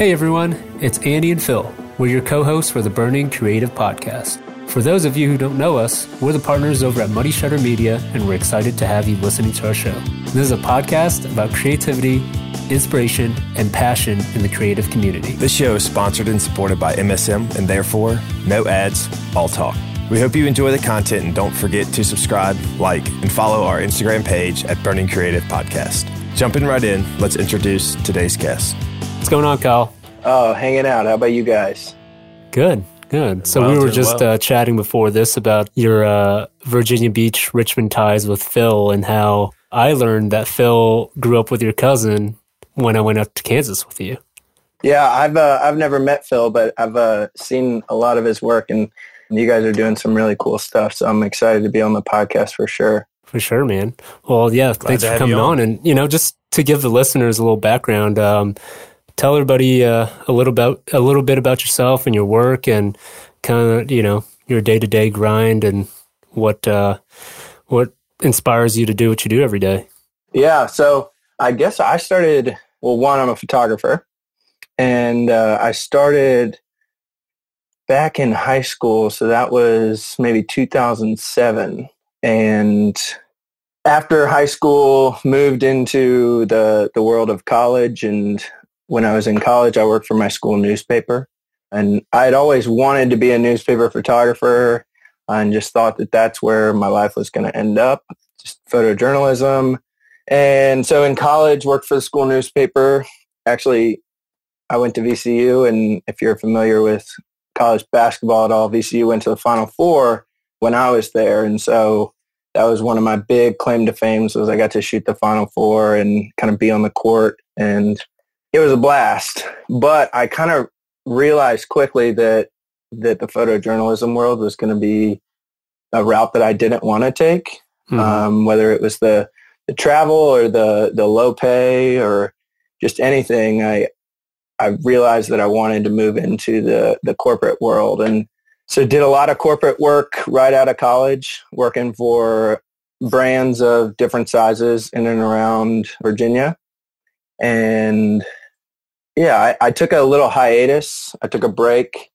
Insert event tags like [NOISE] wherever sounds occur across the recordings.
Hey everyone, it's Andy and Phil. We're your co hosts for the Burning Creative Podcast. For those of you who don't know us, we're the partners over at Muddy Shutter Media, and we're excited to have you listening to our show. This is a podcast about creativity, inspiration, and passion in the creative community. This show is sponsored and supported by MSM, and therefore, no ads, all talk. We hope you enjoy the content and don't forget to subscribe, like, and follow our Instagram page at Burning Creative Podcast. Jumping right in, let's introduce today's guest. What's going on, Kyle? Oh, hanging out. How about you guys? Good, good. So Well, we were just well. uh, chatting before this about your uh, Virginia Beach Richmond ties with Phil and how I learned that Phil grew up with your cousin when I went up to Kansas with you. Yeah, I've uh, I've never met Phil, but I've uh, seen a lot of his work, and you guys are doing some really cool stuff. So I'm excited to be on the podcast for sure. For sure, man. Well, yeah, thanks for coming on. on. And, you know, just to give the listeners a little background, um, tell everybody uh, a little about a little bit about yourself and your work and kind of, you know, your day-to-day grind and what uh, what inspires you to do what you do every day. Yeah, so I guess I started. Well, one, I'm a photographer, and uh, I started back in high school. So that was maybe 2007, and after high school, moved into the the world of college. And when I was in college, I worked for my school newspaper, and I'd always wanted to be a newspaper photographer, and just thought that that's where my life was going to end up, just photojournalism. And so in college, worked for the school newspaper. Actually, I went to VCU, and if you're familiar with college basketball at all, VCU went to the Final Four when I was there, and so that was one of my big claim to fame. Was I got to shoot the Final Four and kind of be on the court, and it was a blast. But I kind of realized quickly that that the photojournalism world was going to be a route that I didn't want to take Mhm. um, whether it was the, the travel or the, the low pay or just anything, I, I realized that I wanted to move into the, the corporate world. And so did a lot of corporate work right out of college, working for brands of different sizes in and around Virginia. And yeah, I, I took a little hiatus. I took a break.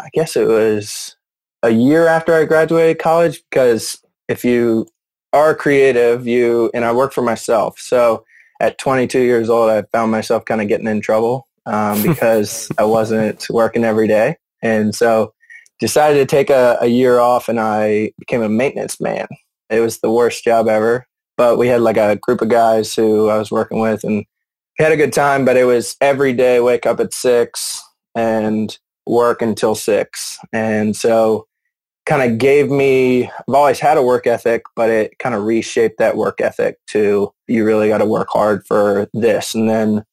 I guess it was a year after I graduated college because if you are creative, you and I work for myself. So at 22 years old, I found myself kind of getting in trouble um, [LAUGHS] because I wasn't working every day, and so decided to take a, a year off, and I became a maintenance man. It was the worst job ever, but we had like a group of guys who I was working with, and had a good time. But it was every day, wake up at six and work until six, and so kind of gave me I've always had a work ethic, but it kind of reshaped that work ethic to you really got to work hard for this. And then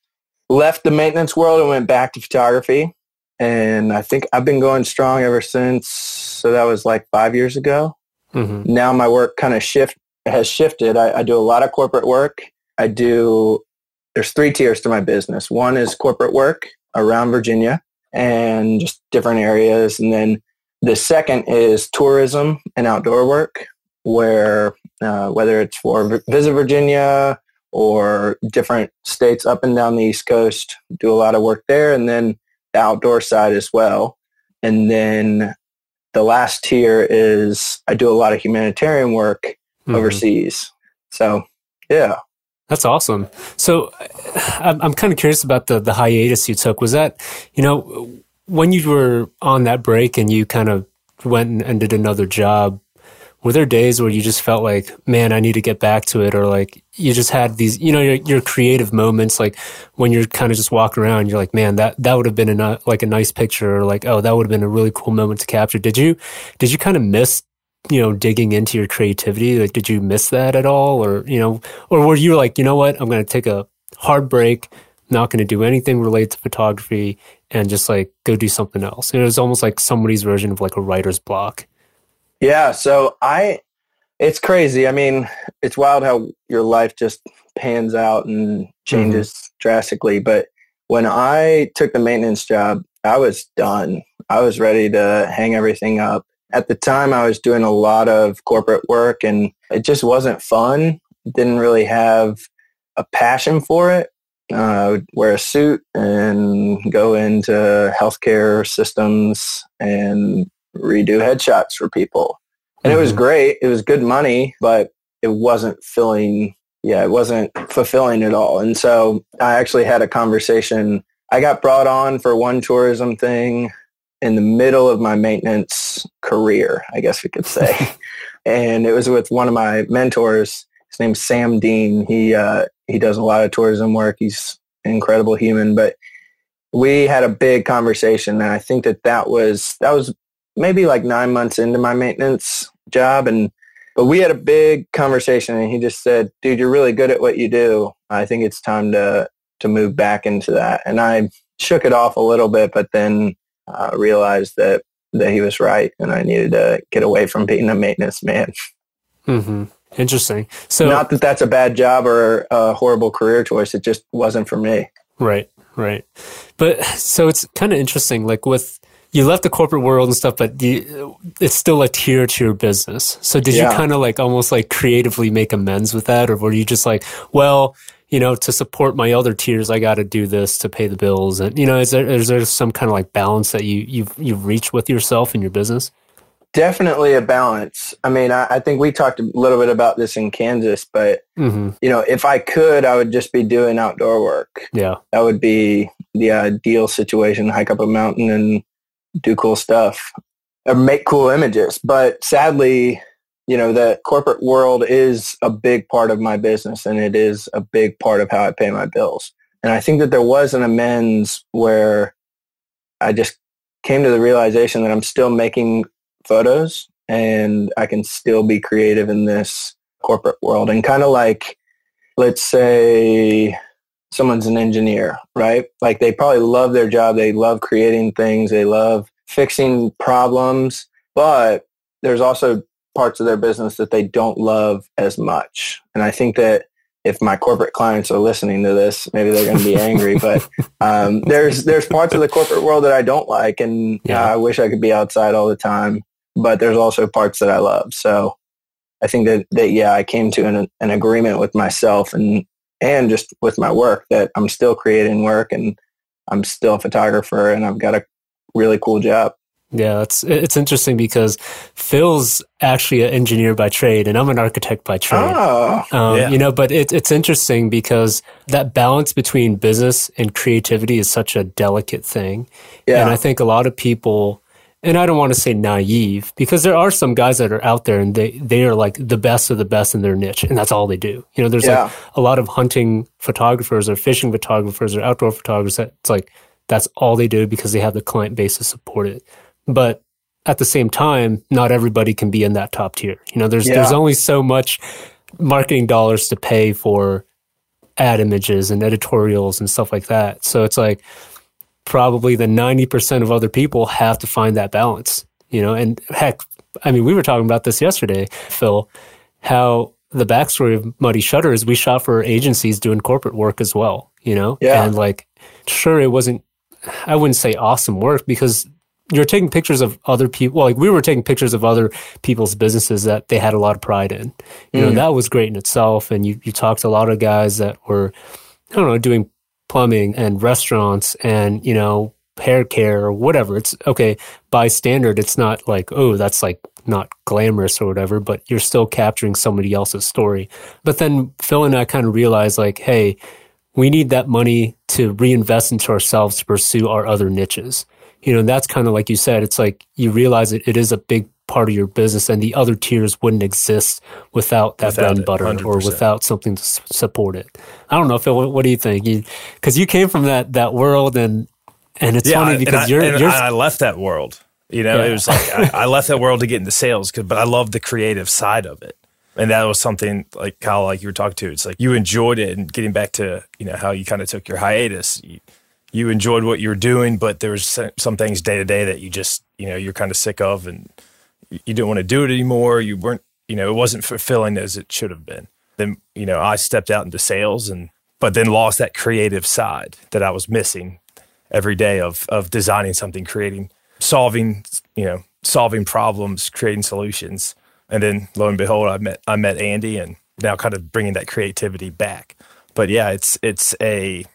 left the maintenance world and went back to photography. And I think I've been going strong ever since. So that was like five years ago. Mhm. Now my work kind of shift has shifted. I, I do a lot of corporate work. I do there's three tiers to my business. One is corporate work around Virginia and just different areas. And then the second is tourism and outdoor work, where uh, whether it's for Visit Virginia or different states up and down the East Coast, do a lot of work there, and then the outdoor side as well. And then the last tier is I do a lot of humanitarian work Mhm. overseas. So yeah, That's awesome. So [SIGHS] I'm, I'm kind of curious about the, the hiatus you took. Was that, you know, when you were on that break and you kind of went and- did another job, were there days where you just felt like, man, I need to get back to it? Or like you just had these, you know, your, your creative moments, like when you're kind of just walking around, you're like, man, that, that would have been a, like a nice picture or like, oh, that would have been a really cool moment to capture. Did you, did you kind of miss you know, digging into your creativity? Like, did you miss that at all? Or, you know, or were you like, you know what, I'm going to take a hard break, not going to do anything related to photography and just like go do something else? It was almost like somebody's version of like a writer's block. Yeah, so I it's crazy. I mean, it's wild how your life just pans out and mm-hmm. changes drastically, but when I took the maintenance job, I was done. I was ready to hang everything up. At the time, I was doing a lot of corporate work and it just wasn't fun. Didn't really have a passion for it. uh, I would wear a suit and go into healthcare systems and redo headshots for people. And mm-hmm. it was mm-hmm. great. It was good money, but it wasn't filling. Yeah, it wasn't fulfilling at all. And so I actually had a conversation. I got brought on for one tourism thing in the middle of my maintenance career, I guess we could say. [LAUGHS] and it was with one of my mentors. His name's Sam Dean. He uh, he does a lot of tourism work. He's an incredible human, but we had a big conversation, and I think that that was that was maybe like nine months into my maintenance job, and but we had a big conversation, and he just said, "Dude, you're really good at what you do. I think it's time to to move back into that." And I shook it off a little bit, but then uh, realized that that he was right, and I needed to get away from being a maintenance man. Mm-hmm. Interesting. So, not that that's a bad job or a horrible career choice. It just wasn't for me. Right. Right. But so it's kind of interesting. Like with you left the corporate world and stuff, but you, it's still a tier to your business. So did yeah. you kind of like almost like creatively make amends with that, or were you just like, well, you know, to support my other tiers, I got to do this to pay the bills. And, you know, is there, is there some kind of like balance that you, you've, you've reached with yourself and your business? Definitely a balance. I mean, I, I think we talked a little bit about this in Kansas, but, mm-hmm. you know, if I could, I would just be doing outdoor work. Yeah. That would be the ideal situation, hike up a mountain and do cool stuff or make cool images. But sadly, you know, the corporate world is a big part of my business and it is a big part of how I pay my bills. And I think that there was an amends where I just came to the realization that I'm still making photos and I can still be creative in this corporate world. And kind of like, let's say someone's an engineer, right? Like they probably love their job. They love creating things. They love fixing problems, but there's also parts of their business that they don't love as much. And I think that if my corporate clients are listening to this, maybe they're going to be angry. but [LAUGHS] um, there's there's parts of the corporate world that I don't like, and yeah. uh, I wish I could be outside all the time. But there's also parts that I love. So I think that that yeah, I came to an, an agreement with myself and and just with my work that I'm still creating work and I'm still a photographer and I've got a really cool job. Yeah, it's it's interesting because Phil's actually an engineer by trade, and I'm an architect by trade. Oh, um, yeah. you know, but it, it's interesting because that balance between business and creativity is such a delicate thing. Yeah. and I think a lot of people, and I don't want to say naive, because there are some guys that are out there and they they are like the best of the best in their niche, and that's all they do. You know, there's yeah. like a lot of hunting photographers or fishing photographers or outdoor photographers that it's like that's all they do because they have the client base to support it. But at the same time, not everybody can be in that top tier. You know, there's yeah. there's only so much marketing dollars to pay for ad images and editorials and stuff like that. So it's like probably the 90% of other people have to find that balance, you know, and heck, I mean, we were talking about this yesterday, Phil, how the backstory of Muddy Shutter is we shot for agencies doing corporate work as well, you know? Yeah. And like, sure, it wasn't, I wouldn't say awesome work because you're taking pictures of other people. Well, like we were taking pictures of other people's businesses that they had a lot of pride in. You mm. know, that was great in itself. And you, you talked to a lot of guys that were, I don't know, doing plumbing and restaurants and, you know, hair care or whatever. It's okay. By standard, it's not like, oh, that's like not glamorous or whatever, but you're still capturing somebody else's story. But then Phil and I kind of realized like, hey, we need that money to reinvest into ourselves to pursue our other niches you know, that's kind of like you said, it's like you realize it, it is a big part of your business and the other tiers wouldn't exist without that without bread and butter 100%. or without something to support it. I don't know, Phil, what, what do you think? Because you, you, came from that, that world and, and it's yeah, funny because I, you're, you're, I left that world. You know, yeah. it was like I, I, left that world to get into sales, but I love the creative side of it. And that was something like Kyle, like you were talking to. It's like you enjoyed it, and getting back to you know how you kind of took your hiatus. You, you enjoyed what you were doing, but there was some things day to day that you just, you know, you're kind of sick of and you didn't want to do it anymore. You weren't, you know, it wasn't fulfilling as it should have been. Then, you know, I stepped out into sales and, but then lost that creative side that I was missing every day of, of designing something, creating, solving, you know, solving problems, creating solutions. And then lo and behold, I met, I met Andy and now kind of bringing that creativity back. But yeah, it's, it's a,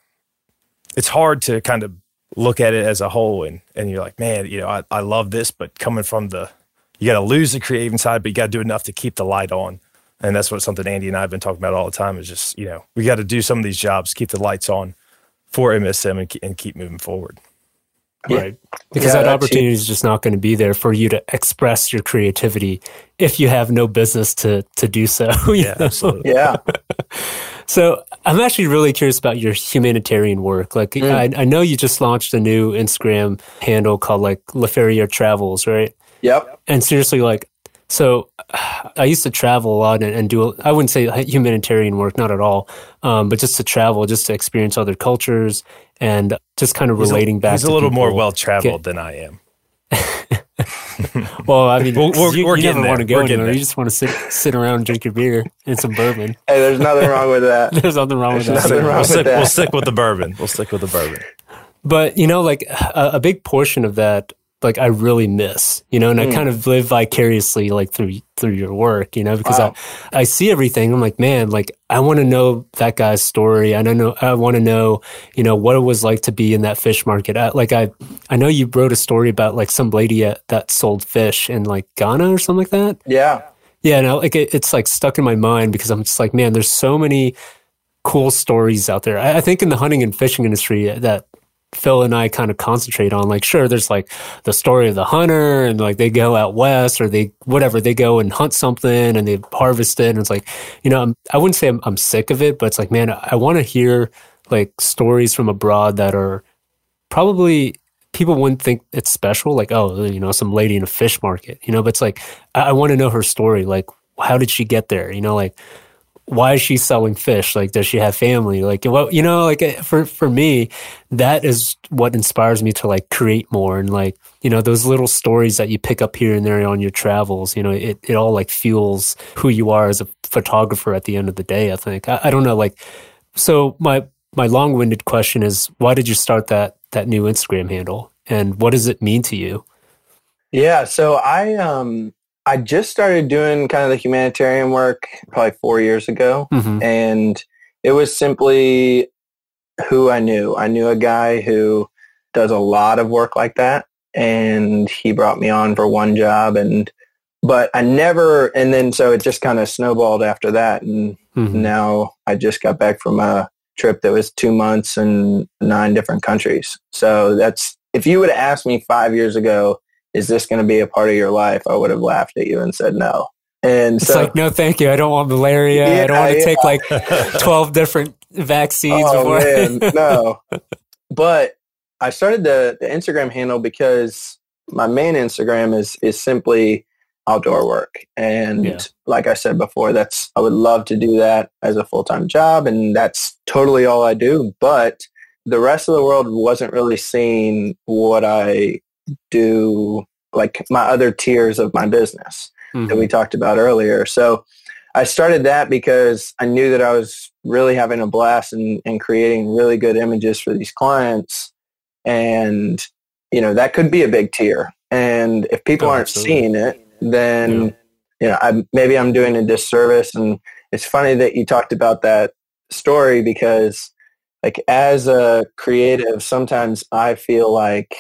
it's hard to kind of look at it as a whole and, and you're like, man, you know, I, I love this, but coming from the, you got to lose the creative side, but you got to do enough to keep the light on. And that's what something Andy and I have been talking about all the time is just, you know, we got to do some of these jobs, keep the lights on for MSM and, and keep moving forward. Yeah. Right. Because yeah, that opportunity is just not going to be there for you to express your creativity if you have no business to to do so. [LAUGHS] yeah, absolutely. Yeah. [LAUGHS] so I'm actually really curious about your humanitarian work. Like mm. I, I, know you just launched a new Instagram handle called like LaFerriere Travels, right? Yep. And seriously, like so [SIGHS] I used to travel a lot and, and, do, I wouldn't say humanitarian work, not at all, um, but just to travel, just to experience other cultures and just kind of relating he's a, back. He's a little more well traveled than I am. [LAUGHS] [LAUGHS] well, I mean, we're, we're, you, we're you never there. want to go anywhere. You just want to sit sit around, and drink your beer and some bourbon. [LAUGHS] Hey, there's nothing wrong with that. [LAUGHS] there's nothing wrong there's with that. Wrong we'll, with stick, that. we'll stick with the bourbon. We'll stick with the bourbon. But you know, like a, a big portion of that like I really miss, you know, and mm. I kind of live vicariously like through through your work, you know, because wow. I I see everything. I'm like, man, like I want to know that guy's story. I don't know. I want to know, you know, what it was like to be in that fish market. I, like I I know you wrote a story about like some lady at, that sold fish in like Ghana or something like that. Yeah. Yeah, and like it, it's like stuck in my mind because I'm just like, man, there's so many cool stories out there. I, I think in the hunting and fishing industry that Phil and I kind of concentrate on. Like, sure, there's like the story of the hunter and like they go out west or they, whatever, they go and hunt something and they harvest it. And it's like, you know, I'm, I would not say I'm, I'm sick of it, but it's like, man, I want to hear like stories from abroad that are probably people wouldn't think it's special. Like, oh, you know, some lady in a fish market, you know, but it's like, I, I want to know her story. Like, how did she get there? You know, like, why is she selling fish? Like, does she have family? Like, well, you know, like uh, for, for me, that is what inspires me to like create more. And like, you know, those little stories that you pick up here and there on your travels, you know, it, it all like fuels who you are as a photographer at the end of the day, I think. I, I don't know. Like, so my, my long winded question is why did you start that, that new Instagram handle and what does it mean to you? Yeah. So I, um, I just started doing kind of the humanitarian work probably four years ago. Mm-hmm. And it was simply who I knew. I knew a guy who does a lot of work like that. And he brought me on for one job. And, but I never, and then so it just kind of snowballed after that. And mm-hmm. now I just got back from a trip that was two months and nine different countries. So that's, if you would have asked me five years ago, is this going to be a part of your life? I would have laughed at you and said no. And it's so, like, no, thank you. I don't want malaria. Yeah, I don't want to yeah. take like 12 different vaccines. Oh, man, no. [LAUGHS] But I started the, the Instagram handle because my main Instagram is, is simply outdoor work. And yeah. like I said before, that's, I would love to do that as a full-time job. And that's totally all I do. But the rest of the world wasn't really seeing what I do like my other tiers of my business mm-hmm. that we mm-hmm. talked about earlier. So I started that because I knew that I was really having a blast and, and creating really good images for these clients. And, you know, that could be a big tier. And if people oh, aren't absolutely. seeing it, then, yeah. you know, I, maybe I'm doing a disservice. And it's funny that you talked about that story because like as a creative, sometimes I feel like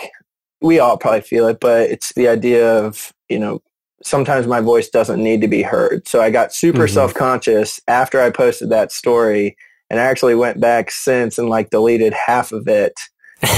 we all probably feel it, but it's the idea of, you know, sometimes my voice doesn't need to be heard. So I got super mm-hmm. self-conscious after I posted that story and I actually went back since and like deleted half of it.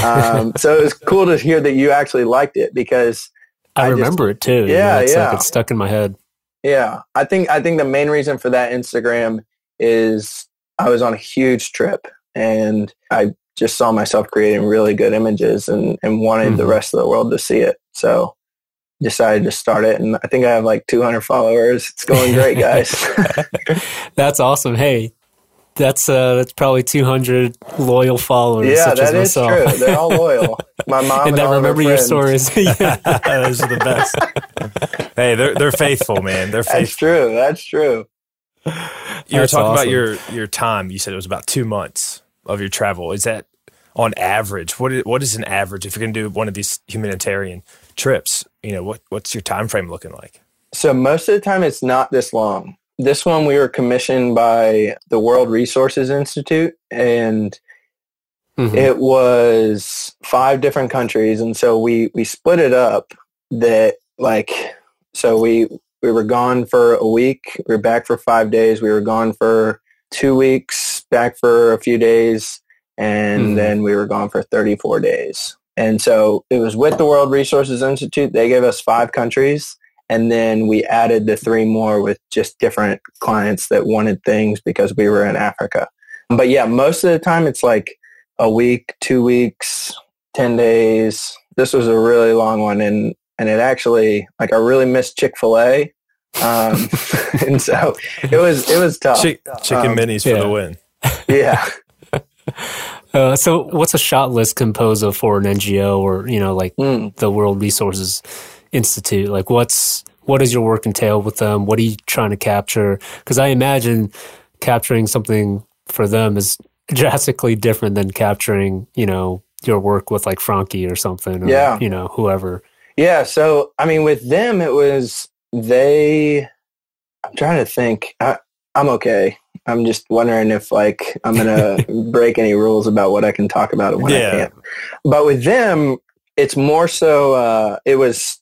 Um, [LAUGHS] so it was cool to hear that you actually liked it because I, I remember just, it too. Yeah, it's yeah. Like it's stuck in my head. Yeah. I think, I think the main reason for that Instagram is I was on a huge trip and I just saw myself creating really good images and, and wanted mm-hmm. the rest of the world to see it. So decided to start it and I think I have like 200 followers. It's going great, guys. [LAUGHS] [LAUGHS] that's awesome. Hey, that's uh that's probably 200 loyal followers. Yeah, that is true. They're all loyal. [LAUGHS] My mom and, and I remember your stories. yeah. Those are the best. hey, they're they're faithful, man. They're faithful. That's true. That's true. You were talking awesome. about your your time. You said it was about two months of your travel. Is that on average? What is, what is an average if you're going to do one of these humanitarian trips? You know, what what's your time frame looking like? So most of the time, it's not this long. This one we were commissioned by the World Resources Institute, and Mm-hmm. It was five different countries, and so we we split it up. That like so we we were gone for a week. We were back for five days. We were gone for two weeks, back for a few days, and mm-hmm. then we were gone for 34 days. And so it was with the World Resources Institute. They gave us five countries. And then we added the three more with just different clients that wanted things because we were in Africa. But yeah, most of the time it's like a week, two weeks, 10 days. This was a really long one. And, and it actually, like I really missed Chick-fil-A. Um, [LAUGHS] and so it was, it was tough. Chick, chicken um, minis for yeah. the win. Yeah. [LAUGHS] [LAUGHS] Uh, so what's a shot list composed of for an NGO or, you know, like mm. the World Resources Institute? Like what's, what does your work entail with them? What are you trying to capture? Because I imagine capturing something for them is [LAUGHS] drastically different than capturing, you know, your work with like Frankie or something, or, yeah. you know, whoever. Yeah. So, I mean, with them, it was they, I'm trying to think. I, I'm okay. I'm just wondering if like I'm gonna [LAUGHS] break any rules about what I can talk about and when yeah. I can't. But with them, it's more so. Uh, it was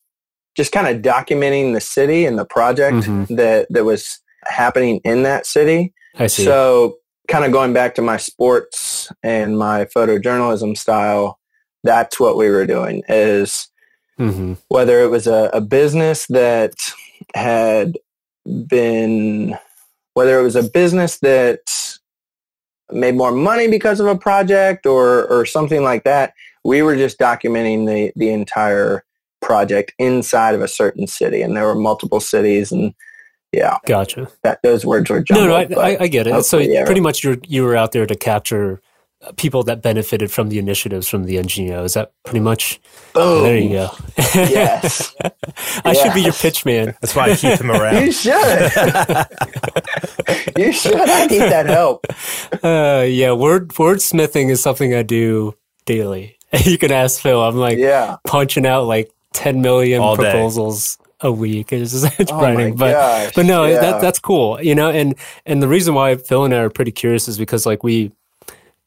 just kind of documenting the city and the project mm-hmm. that that was happening in that city. I see. So kind of going back to my sports and my photojournalism style, that's what we were doing is mm-hmm. whether it was a, a business that had been, whether it was a business that made more money because of a project or, or something like that, we were just documenting the, the entire project inside of a certain city. And there were multiple cities and yeah. Gotcha. That those words were jumbled. No, no, I, I, I get it. So yeah. pretty much you you were out there to capture people that benefited from the initiatives from the NGO. Is that pretty much? Boom. There you go. yes. [LAUGHS] I yes. should be your pitch man. That's why I keep him around. you should. [LAUGHS] you should. I need that help. Uh, yeah, word wordsmithing is something I do daily. [LAUGHS] You can ask Phil. I'm like yeah. punching out like 10 million All proposals. Day a week. It's, it's oh writing, but gosh, but no, yeah. that that's cool, you know. And and the reason why Phil and I are pretty curious is because like we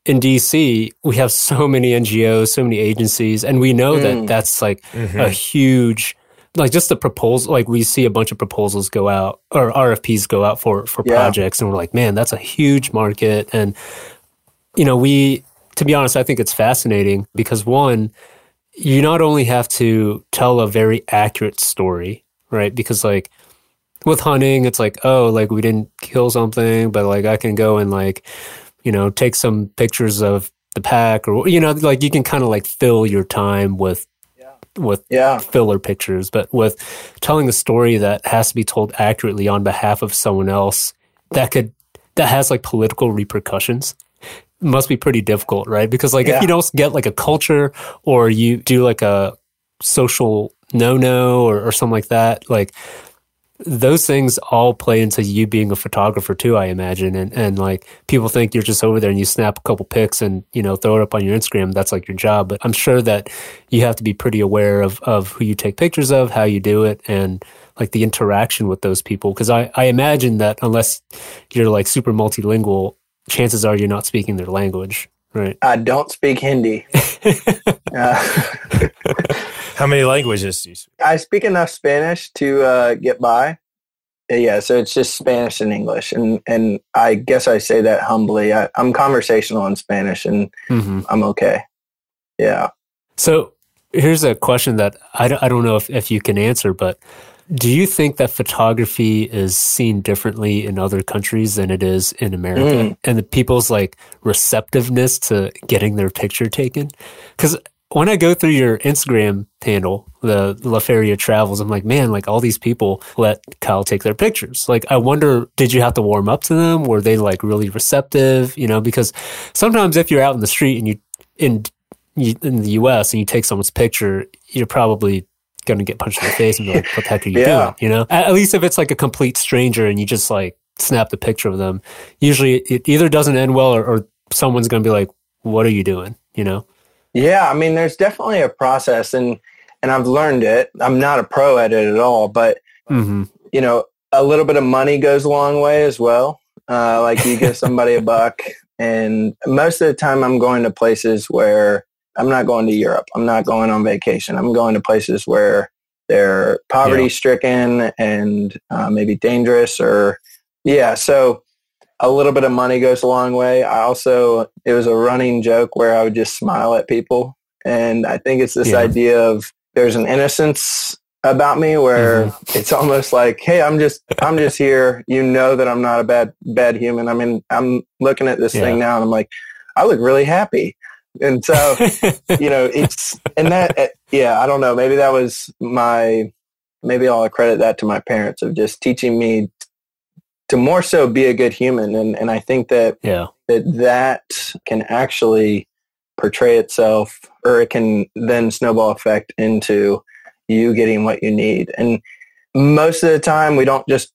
in DC we have so many NGOs, so many agencies, and we know mm. that that's like mm-hmm. a huge like just the proposal like we see a bunch of proposals go out or RFPs go out for for yeah. projects and we're like man that's a huge market and you know we to be honest I think it's fascinating because one you not only have to tell a very accurate story, right? Because like with hunting, it's like, oh, like we didn't kill something, but like I can go and like, you know, take some pictures of the pack or, you know, like you can kind of like fill your time with, yeah. with yeah. filler pictures. But with telling a story that has to be told accurately on behalf of someone else that could, that has like political repercussions must be pretty difficult, right? Because like yeah. if you don't get like a culture or you do like a social no no or, or something like that, like those things all play into you being a photographer too, I imagine. And and like people think you're just over there and you snap a couple pics and, you know, throw it up on your Instagram. That's like your job. But I'm sure that you have to be pretty aware of of who you take pictures of, how you do it, and like the interaction with those people. Cause I, I imagine that unless you're like super multilingual, chances are you're not speaking their language, right? I don't speak Hindi. [LAUGHS] uh, [LAUGHS] How many languages do you speak? I speak enough Spanish to uh, get by. Yeah, so it's just Spanish and English, and and I guess I say that humbly. I, am conversational in Spanish, and mm-hmm. I'm okay. Yeah. So here's a question that I don't, I don't know if, if you can answer, but do you think that photography is seen differently in other countries than it is in America? Mm. And the people's like receptiveness to getting their picture taken? Because when I go through your Instagram handle, the LaFerriere Travels, I'm like, man, like all these people let Kyle take their pictures. Like, I wonder, did you have to warm up to them? Were they like really receptive? You know, because sometimes if you're out in the street and you in in the U.S. and you take someone's picture, you're probably going to get punched in the face and be like, what the heck are you [LAUGHS] yeah. doing? You know, at least if it's like a complete stranger and you just like snap the picture of them, usually it either doesn't end well or, or someone's going to be like, what are you doing? You know? Yeah. I mean, there's definitely a process and, and I've learned it. I'm not a pro at it at all, but mm-hmm. you know, a little bit of money goes a long way as well. Uh, like you give somebody a buck And most of the time I'm going to places where I'm not going to Europe. I'm not going on vacation. I'm going to places where they're poverty stricken and uh, maybe dangerous or yeah. So a little bit of money goes a long way. I also, it was a running joke where I would just smile at people. And I think it's this yeah. idea of there's an innocence about me where mm-hmm. it's almost like, Hey, I'm just, I'm just here. You know that I'm not a bad, bad human. I mean, I'm looking at this yeah. thing now and I'm like, I look really happy. And so, [LAUGHS] you know, it's, and that, eh, yeah, I don't know. Maybe that was my, maybe I'll credit that to my parents of just teaching me to more so be a good human. And, and I think that, yeah. that that can actually portray itself or it can then snowball effect into you getting what you need. And most of the time we don't just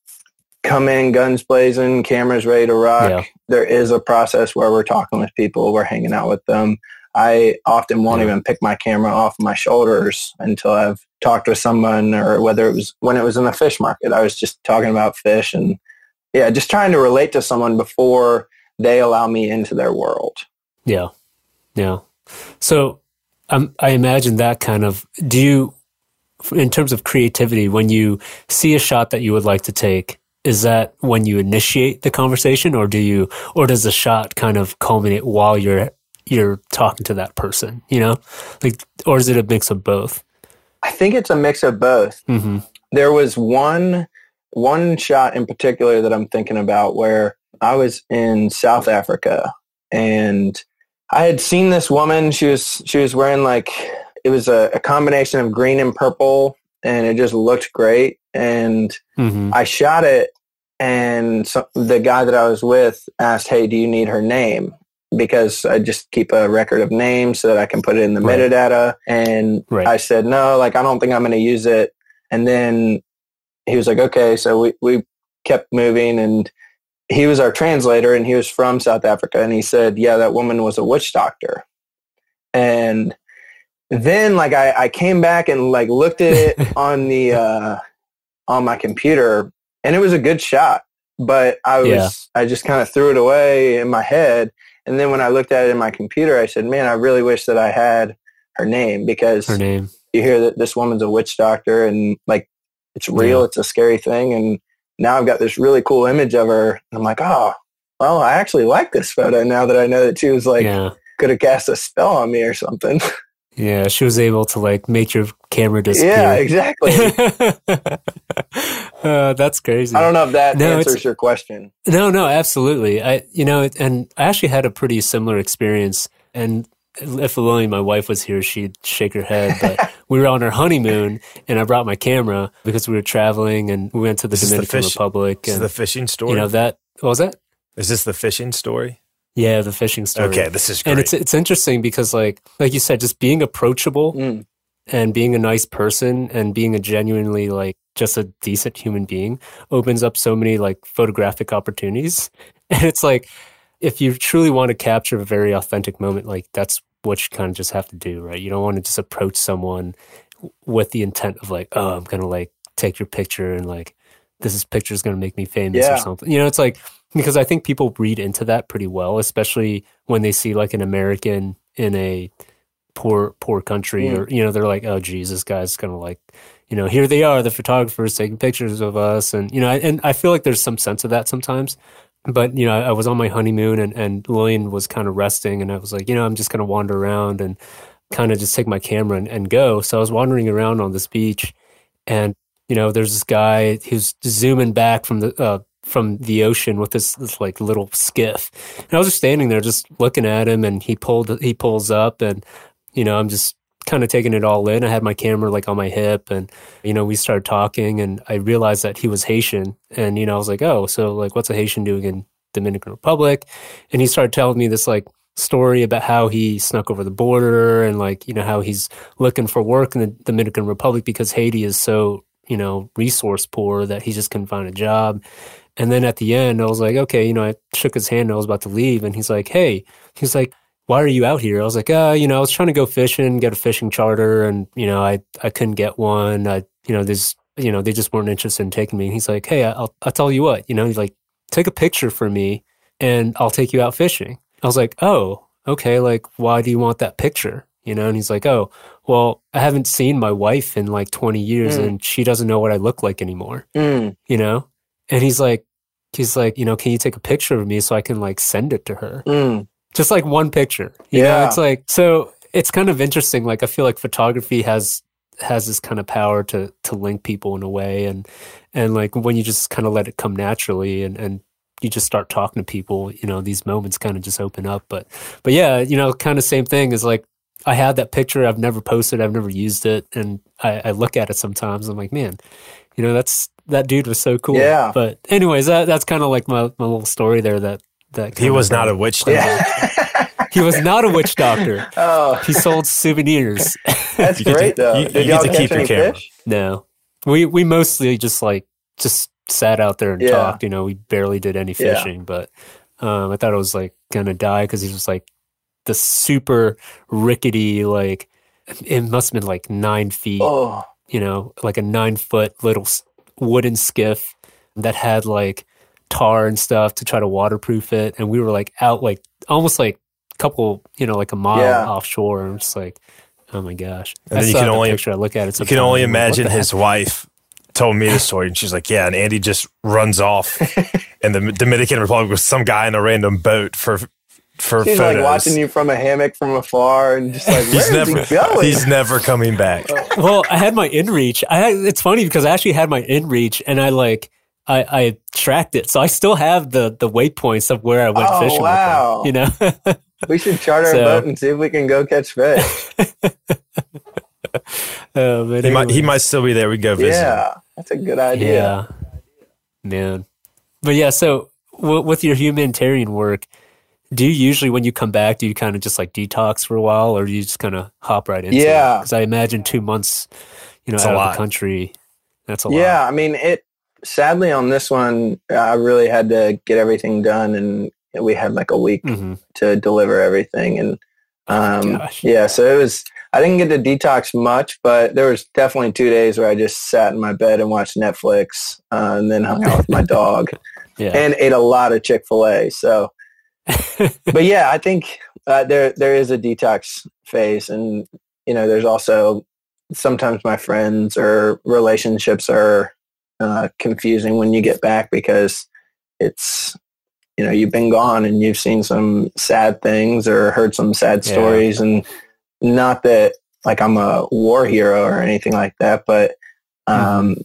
come in guns blazing, cameras ready to rock. Yeah. There is a process where we're talking with people, we're hanging out with them. I often won't yeah. even pick my camera off my shoulders until I've talked with someone or whether it was when it was in the fish market. I was just talking about fish and yeah, just trying to relate to someone before they allow me into their world. Yeah. Yeah. So um, I imagine that kind of, do you, in terms of creativity, when you see a shot that you would like to take, is that when you initiate the conversation or do you, or does the shot kind of culminate while you're, you're talking to that person, you know, like, or is it a mix of both? I think it's a mix of both. Mm-hmm. There was one one shot in particular that I'm thinking about where I was in South Africa and I had seen this woman. She was she was wearing like it was a, a combination of green and purple, and it just looked great. And mm-hmm. I shot it, and so the guy that I was with asked, "Hey, do you need her name?" Because I just keep a record of names so that I can put it in the right. metadata. And right. I said, "No, like I don't think I'm going to use it." And then he was like, okay. So we, we kept moving and he was our translator and he was from South Africa. And he said, yeah, that woman was a witch doctor. And then like I, I came back and like looked at it [LAUGHS] on the, uh, on my computer and it was a good shot, but I was, yeah. I just kind of threw it away in my head. And then when I looked at it in my computer, I said, man, I really wish that I had her name because her name. you hear that this woman's a witch doctor and like it's real. Yeah. It's a scary thing. And now I've got this really cool image of her. I'm like, oh, well, I actually like this photo now that I know that she was like, yeah. could have cast a spell on me or something. [LAUGHS] Yeah, she was able to like make your camera disappear. Yeah, exactly. [LAUGHS] uh, that's crazy. I don't know if that no, answers your question. No, no, absolutely. I, you know, and I actually had a pretty similar experience. And if Lily, my wife, was here, she'd shake her head. But [LAUGHS] we were on our honeymoon, and I brought my camera because we were traveling, and we went to the this Dominican the Republic. This and, the fishing story. You know that what was that? Is this the fishing story? Yeah, the fishing story. Okay, this is great. And it's it's interesting because like like you said, just being approachable mm. and being a nice person and being a genuinely like just a decent human being opens up so many like photographic opportunities. [LAUGHS] And it's like if you truly want to capture a very authentic moment, like that's what you kind of just have to do, right? You don't want to just approach someone with the intent of like, oh, I'm gonna like take your picture and like this is picture is gonna make me famous yeah. or something. You know, it's like because I think people read into that pretty well, especially when they see like an American in a poor poor country mm. or you know they're like oh geez this guy's gonna like you know here they are the photographers taking pictures of us and you know and i feel like there's some sense of that sometimes but you know, I was on my honeymoon and, and Lillian was kind of resting and I was like, you know, I'm just going to wander around and kind of just take my camera and, and go. So I was wandering around on this beach and, you know, there's this guy who's zooming back from the, uh, from the ocean with this, this like little skiff. And I was just standing there just looking at him and he pulled, he pulls up and, you know, I'm just kind of taking it all in. I had my camera like on my hip and, you know, we started talking and I realized that he was Haitian. And, you know, I was like, oh, so like what's a Haitian doing in Dominican Republic? And he started telling me this like story about how he snuck over the border and like, you know, how he's looking for work in the Dominican Republic because Haiti is so, you know, resource poor that he just couldn't find a job. And then at the end, I was like, okay, you know, I shook his hand and I was about to leave. And he's like, hey, he's like, why are you out here? I was like, uh, you know, I was trying to go fishing, get a fishing charter, and you know, I I couldn't get one. I, you know, there's, you know, they just weren't interested in taking me. And he's like, hey, I'll I'll tell you what, you know, he's like, take a picture for me, and I'll take you out fishing. I was like, oh, okay. Like, why do you want that picture? You know, and he's like, oh, well, I haven't seen my wife in like 20 years Mm. and she doesn't know what I look like anymore, Mm, you know? And he's like, he's like, you know, can you take a picture of me so I can like send it to her? mm, Just like one picture. You know, Yeah. it's like, so it's kind of interesting. Like, I feel like photography has, has this kind of power to, to link people in a way. And, and like when you just kind of let it come naturally and, and you just start talking to people, you know, these moments kind of just open up. But, but yeah, you know, kind of same thing is like, I had that picture. I've never posted. I've never used it, and I, I look at it sometimes. I'm like, man, you know, that's that dude was so cool. Yeah. But anyways, that that's kind of like my, my little story there. That that [LAUGHS] He was not a witch doctor. yeah. he was [LAUGHS] not a witch doctor. oh, He sold souvenirs. [LAUGHS] that's You get to- great though. you- Did you get to keep your camera. fish? no, we we mostly just like just sat out there and Yeah. talked. You know, we barely did any Yeah. fishing, but um, I thought it was like gonna die because he was like the super rickety like it must have been like nine feet. Oh, you know, like a nine foot little wooden skiff that had like tar and stuff to try to waterproof it. And we were like out, like almost like a couple, you know, like a mile Yeah. offshore. And I'm just like, oh my gosh. And I then you can only- picture. I look at it. You can only and like, what imagine the his wife told me the story, and she's like, "Yeah," and Andy just runs off [LAUGHS] in the Dominican Republic with some guy in a random boat for for he's photos. like watching you from a hammock from afar, and just like, He's where's never he going? he's never coming back. well, I had my inReach. I had, it's funny because I actually had my inReach and I like, I, I tracked it. So I still have the, the waypoints of where I went Oh, fishing. wow. With him, you know? [LAUGHS] we should charter So- a boat and see if we can go catch fish. [LAUGHS] Oh, but He might he might still be there. We go visit. yeah, that's a good idea. Yeah, man. But yeah, so w- with your humanitarian work, do you usually when you come back, do you kind of just like detox for a while, or do you just kind of hop right into it? Yeah. Because I imagine two months, you know, It's a out of the country, that's a Yeah, lot. Yeah, I mean, it. Sadly, on this one, I really had to get everything done, and we had like a week hmm to deliver everything. And um, gosh. yeah, so it was. I didn't get to detox much, but there was definitely two days where I just sat in my bed and watched Netflix, uh, and then hung out with my [LAUGHS] dog, Yeah, and ate a lot of Chick Fil A. So, [LAUGHS] but yeah, I think uh, there there is a detox phase, and you know, there's also sometimes my friends or relationships are uh, confusing when you get back because it's you know you've been gone and you've seen some sad things or heard some sad Yeah. stories, and not that like I'm a war hero or anything like that, but um,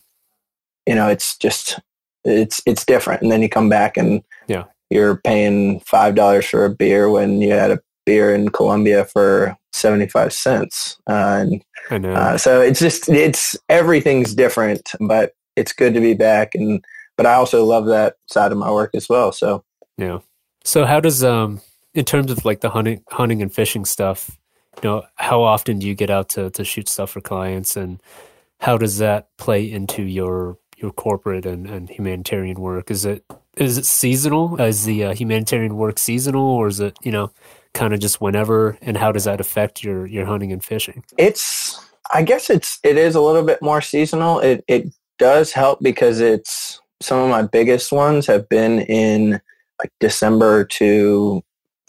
you know, it's just it's it's different. And then you come back and Yeah. you're paying five dollars for a beer when you had a beer in Colombia for seventy five cents. Uh, and I know. uh, so it's just it's everything's different, but it's good to be back. And but I also love that side of my work as well. So Yeah. So how does um in terms of like the hunting hunting and fishing stuff, you know, how often do you get out to to shoot stuff for clients and how does that play into your your corporate and, and humanitarian work? Is it is it seasonal? Is the uh, humanitarian work seasonal or is it, you know, kind of just whenever and how does that affect your your hunting and fishing? it's I guess it's it is a little bit more seasonal. It it does help because it's some of my biggest ones have been in like December to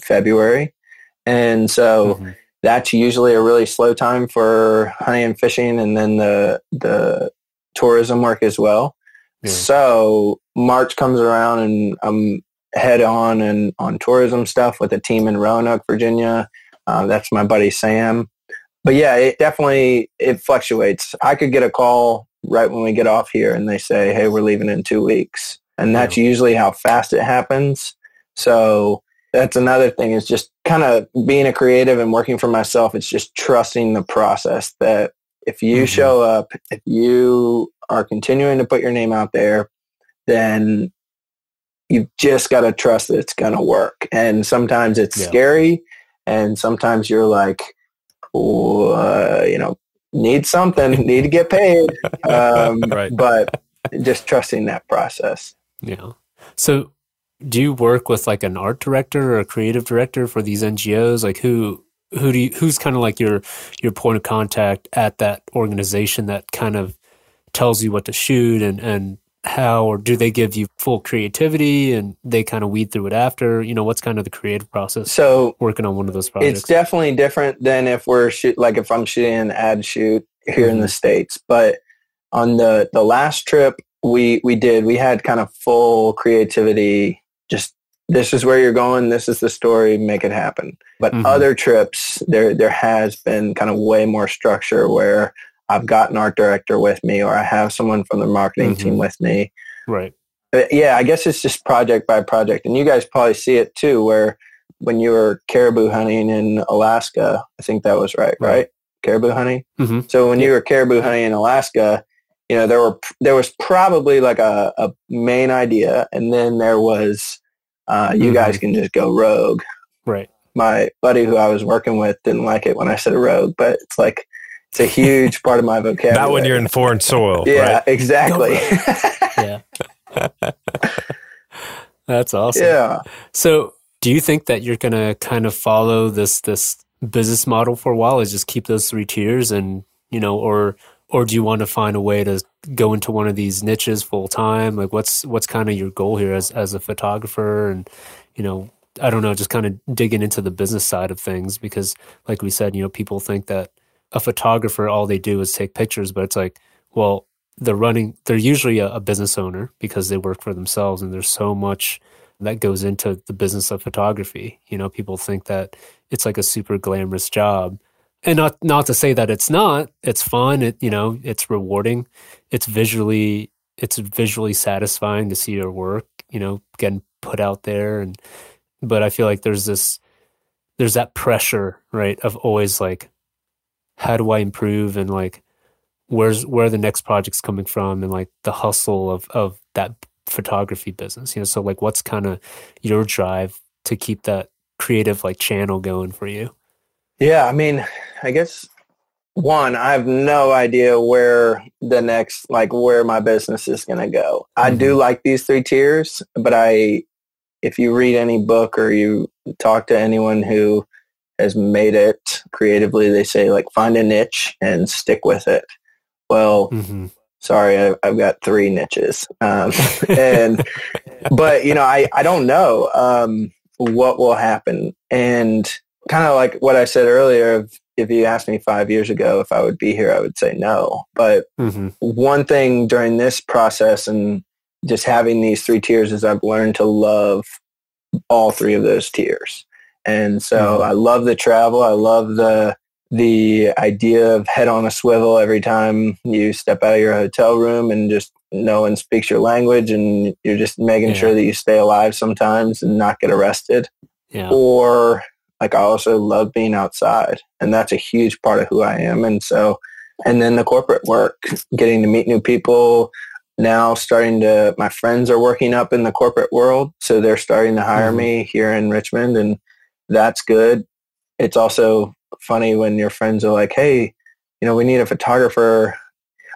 February. And so Mhm. that's usually a really slow time for hunting and fishing and then the the tourism work as well. Yeah. So March comes around and I'm head on and on tourism stuff with a team in Roanoke, Virginia. Uh, that's my buddy Sam. But yeah, it definitely it fluctuates. I could get a call right when we get off here and they say, "Hey, we're leaving in 2 weeks." And that's usually how fast it happens. So that's another thing is just kind of being a creative and working for myself. It's just trusting the process that if you Mhm. show up, if you are continuing to put your name out there, then you've just got to trust that it's going to work. And sometimes it's Yeah. scary, and sometimes you're like, "Oh, uh, you know, need something, need to get paid. [LAUGHS] Um, Right. But just trusting that process. Yeah. So do you work with like an art director or a creative director for these NGOs? Like who who do you who's kind of like your your point of contact at that organization that kind of tells you what to shoot and and how or do they give you full creativity and they kind of weed through it after? You know, what's kind of the creative process? So working on one of those projects. It's definitely different than if we're shoot like if I'm shooting an ad shoot here mm-hmm. in the mm-hmm. states. But on the the last trip we we did we had kind of full creativity. Just this is where you're going. This is the story. Make it happen. But mm-hmm. other trips there there has been kind of way more structure where I've got an art director with me or I have someone from the marketing mm-hmm. team with me. Right. But yeah, I guess it's just project by project. And you guys probably see it too, where when you were caribou hunting in Alaska, I think that was right, right? right? Caribou hunting. Mm-hmm. So when yeah. you were caribou hunting in Alaska, you know, there were, there was probably like a, a main idea and then there was, uh, you mm-hmm. guys can just go rogue. Right. My buddy who I was working with didn't like it when I said rogue, but it's like, it's a huge part of my vocabulary. Not when you're in foreign soil. yeah, right? exactly. yeah. [LAUGHS] That's awesome. Yeah. So, do you think that you're going to kind of follow this this business model for a while? Is just keep those three tiers, and you know, or or do you want to find a way to go into one of these niches full time? Like, what's what's kind of your goal here as as a photographer, and you know, I don't know, just kind of digging into the business side of things because, like we said, you know, people think that a photographer, all they do is take pictures, but it's like, well, they're running, they're usually a, a business owner because they work for themselves and there's so much that goes into the business of photography. You know, people think that it's like a super glamorous job. And not not to say that it's not. It's fun. It you know, it's rewarding. It's visually it's visually satisfying to see your work, you know, getting put out there and but I feel like there's this there's that pressure, right, of always like how do I improve and like where's where the next project's coming from and like the hustle of of that photography business. You know, so like what's kind of your drive to keep that creative like channel going for you? Yeah, I mean, I guess one, I have no idea where the next like where my business is going to go. Mm-hmm. I do mm-hmm. like these three tiers, but I if you read any book or you talk to anyone who has made it creatively. They say like find a niche and stick with it. Well, mm-hmm. sorry, I, have got three niches, um, [LAUGHS] and but you know I I don't know um, what will happen, and kind of like what I said earlier. If, if you asked me five years ago if I would be here, I would say no. But mm-hmm. one thing during this process and just having these three tiers is I've learned to love all three of those tiers. And so mm-hmm. I love the travel. I love the the idea of head on a swivel every time you step out of your hotel room and just no one speaks your language and you're just making yeah. sure that you stay alive sometimes and not get arrested. Yeah. Or like I also love being outside and that's a huge part of who I am. And so and then the corporate work, getting to meet new people, now starting to my friends are working up in the corporate world so they're starting to hire mm-hmm. me here in richmond and that's good. It's also funny when your friends are like, hey, you know, we need a photographer.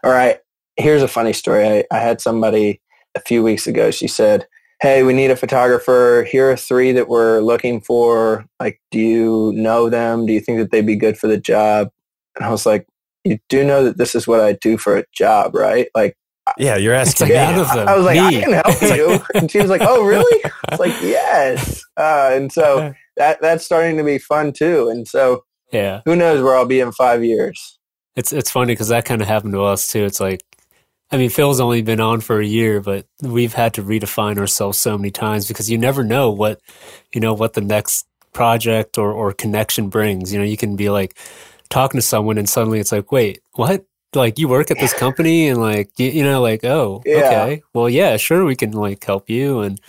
All right, here's a funny story. I, I had somebody a few weeks ago, she said, hey, we need a photographer. Here are three that we're looking for. Like, do you know them? Do you think that they'd be good for the job? And I was like, you do know that this is what I do for a job, right? Like, yeah, you're [LAUGHS] asking yeah, me. I was like, me. I can help you. and she was like, oh, really? It's like, yes. Uh, and so that that's starting to be fun too. And so, yeah, who knows where I'll be in five years? It's it's funny because that kind of happened to us too. It's like, I mean, Phil's only been on for a year, but we've had to redefine ourselves so many times because you never know what, you know, what the next project or or connection brings. You know, you can be like talking to someone and suddenly it's like, wait, what? Like you work at this company and like you, you know like oh yeah. okay well yeah sure we can like help you and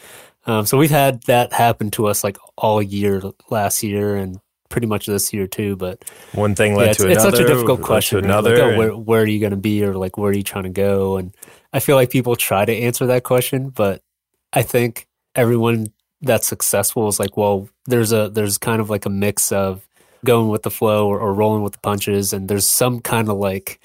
um, so we've had that happen to us like all year last year and pretty much this year too. But one thing led yeah, to another. It's such a difficult question. another. Like, oh, where, where are you going to be, or like where are you trying to go? And I feel like people try to answer that question, but I think everyone that's successful is like, well, there's a there's kind of like a mix of going with the flow or, or rolling with the punches, and there's some kind of like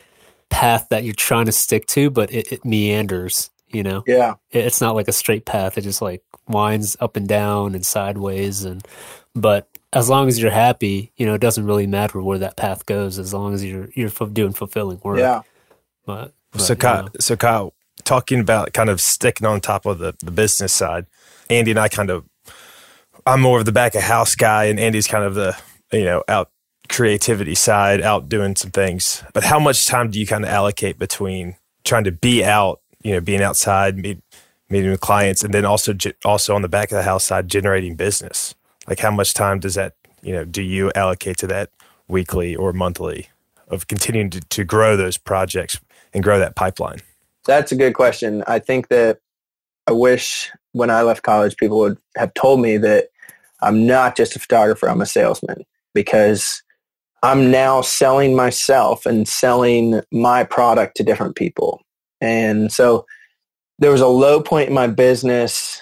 path that you're trying to stick to, but it, it meanders. You know, yeah, it, it's not like a straight path. It just like winds up and down and sideways and but as long as you're happy, you know, it doesn't really matter where that path goes as long as you're you're doing fulfilling work. Yeah. But, but so Kyle, so Kyle, talking about kind of sticking on top of the, the business side, Andy and I kind of, I'm more of the back of house guy, and Andy's kind of the, you know, out creativity side, out doing some things. But how much time do you kind of allocate between trying to be out, you know, being outside, meet, meeting with clients, and then also also on the back of the house side, generating business? Like, how much time does that, you know, do you allocate to that weekly or monthly of continuing to, to grow those projects and grow that pipeline? That's a good question. I think that I wish when I left college, people would have told me that I'm not just a photographer, I'm a salesman because I'm now selling myself and selling my product to different people. And so there was a low point in my business.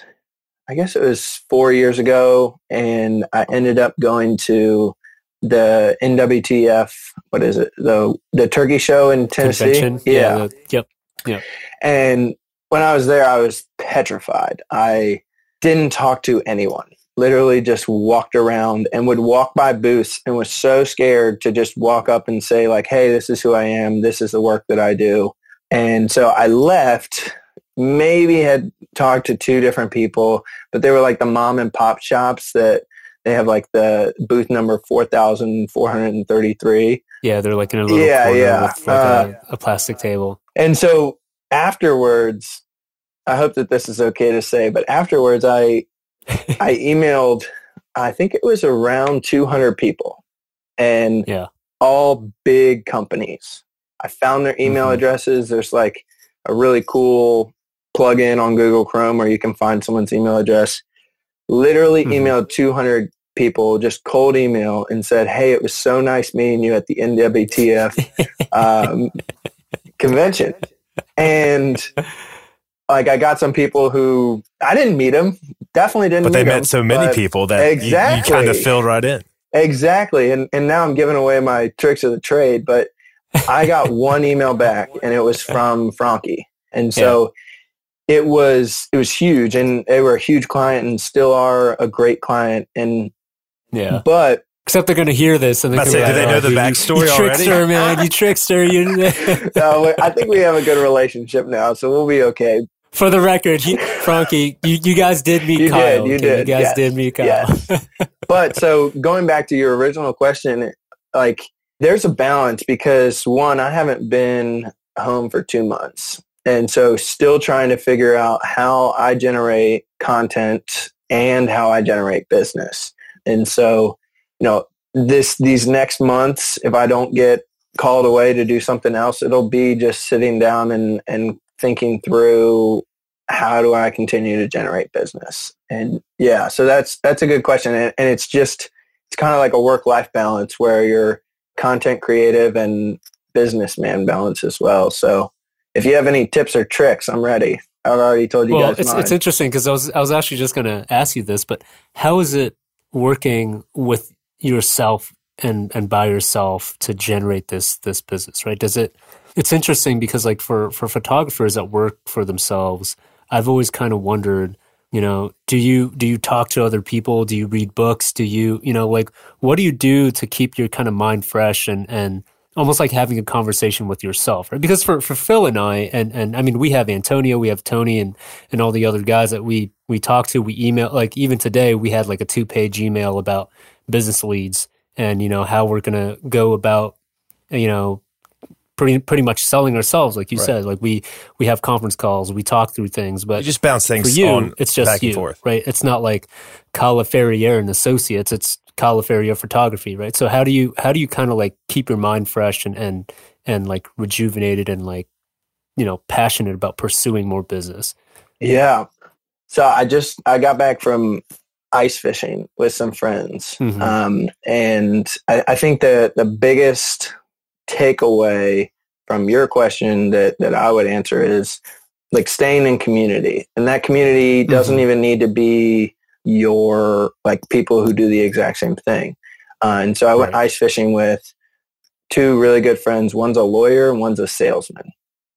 I guess it was four years ago, and I ended up going to the NWTF. What is it? the The turkey show in Tennessee. Convention. Yeah. yeah the, yep. Yep. And when I was there, I was petrified. I didn't talk to anyone. Literally, just walked around and would walk by booths, and was so scared to just walk up and say like, "Hey, this is who I am. This is the work that I do." And so I left. Maybe had talked to two different people, but they were like the mom and pop shops that they have like the booth number 4433. Yeah, they're like in a little yeah, corner yeah. with like uh, a, a plastic table. And so afterwards, I hope that this is okay to say, but afterwards I [LAUGHS] I emailed I think it was around 200 people and yeah. all big companies. I found their email mm-hmm. addresses. There's like a really cool plugin on Google Chrome where you can find someone's email address. Literally mm-hmm. emailed 200 people, just cold email and said, "Hey, it was so nice meeting you at the NWTF [LAUGHS] um, convention." And [LAUGHS] like I got some people who I didn't meet them, definitely didn't. Meet them. But they met them, so many people that exactly, you, you kind of filled right in. Exactly, and and now I'm giving away my tricks of the trade, but I got [LAUGHS] one email back, and it was from Franchi, and so yeah. it was it was huge, and they were a huge client, and still are a great client, and yeah, but Except they're going to hear this and they're going say, do they oh, know oh, the backstory you, you trickster, already? man. You [LAUGHS] trickster. You. [LAUGHS] no, I think we have a good relationship now, so we'll be okay. For the record, he, Franchi, you, you guys did meet you Kyle. Did, you okay? did. You guys yes. did meet Kyle. Yes. [LAUGHS] but so going back to your original question, like there's a balance because one, I haven't been home for two months. And so still trying to figure out how I generate content and how I generate business. And so you know, this these next months, if I don't get called away to do something else, it'll be just sitting down and and thinking through how do I continue to generate business. And yeah, so that's that's a good question, and, and it's just it's kind of like a work life balance where you're content creative and businessman balance as well. So if you have any tips or tricks, I'm ready. I've already told you well, guys. It's, it's interesting because I was I was actually just going to ask you this, but how is it working with yourself and and by yourself to generate this this business right does it it's interesting because like for for photographers that work for themselves i've always kind of wondered you know do you do you talk to other people? Do you read books? Do you you know like what do you do to keep your kind of mind fresh and and almost like having a conversation with yourself right? Because for for phil and i and and i mean we have antonio we have tony and and all the other guys that we we talk to we email like even today we had like a two page email about business leads and you know how we're going to go about you know pretty pretty much selling ourselves like you right. said like we we have conference calls we talk through things but you just bounce things for you on it's just you forth. right it's not like Kyle and associates it's Kyle photography right so how do you how do you kind of like keep your mind fresh and and and like rejuvenated and like you know passionate about pursuing more business yeah so I just I got back from ice fishing with some friends. Mm-hmm. Um, and I, I, think that the biggest takeaway from your question that, that I would answer is like staying in community. And that community doesn't mm-hmm. even need to be your like people who do the exact same thing. Uh, and so I went right. ice fishing with two really good friends. One's a lawyer and one's a salesman.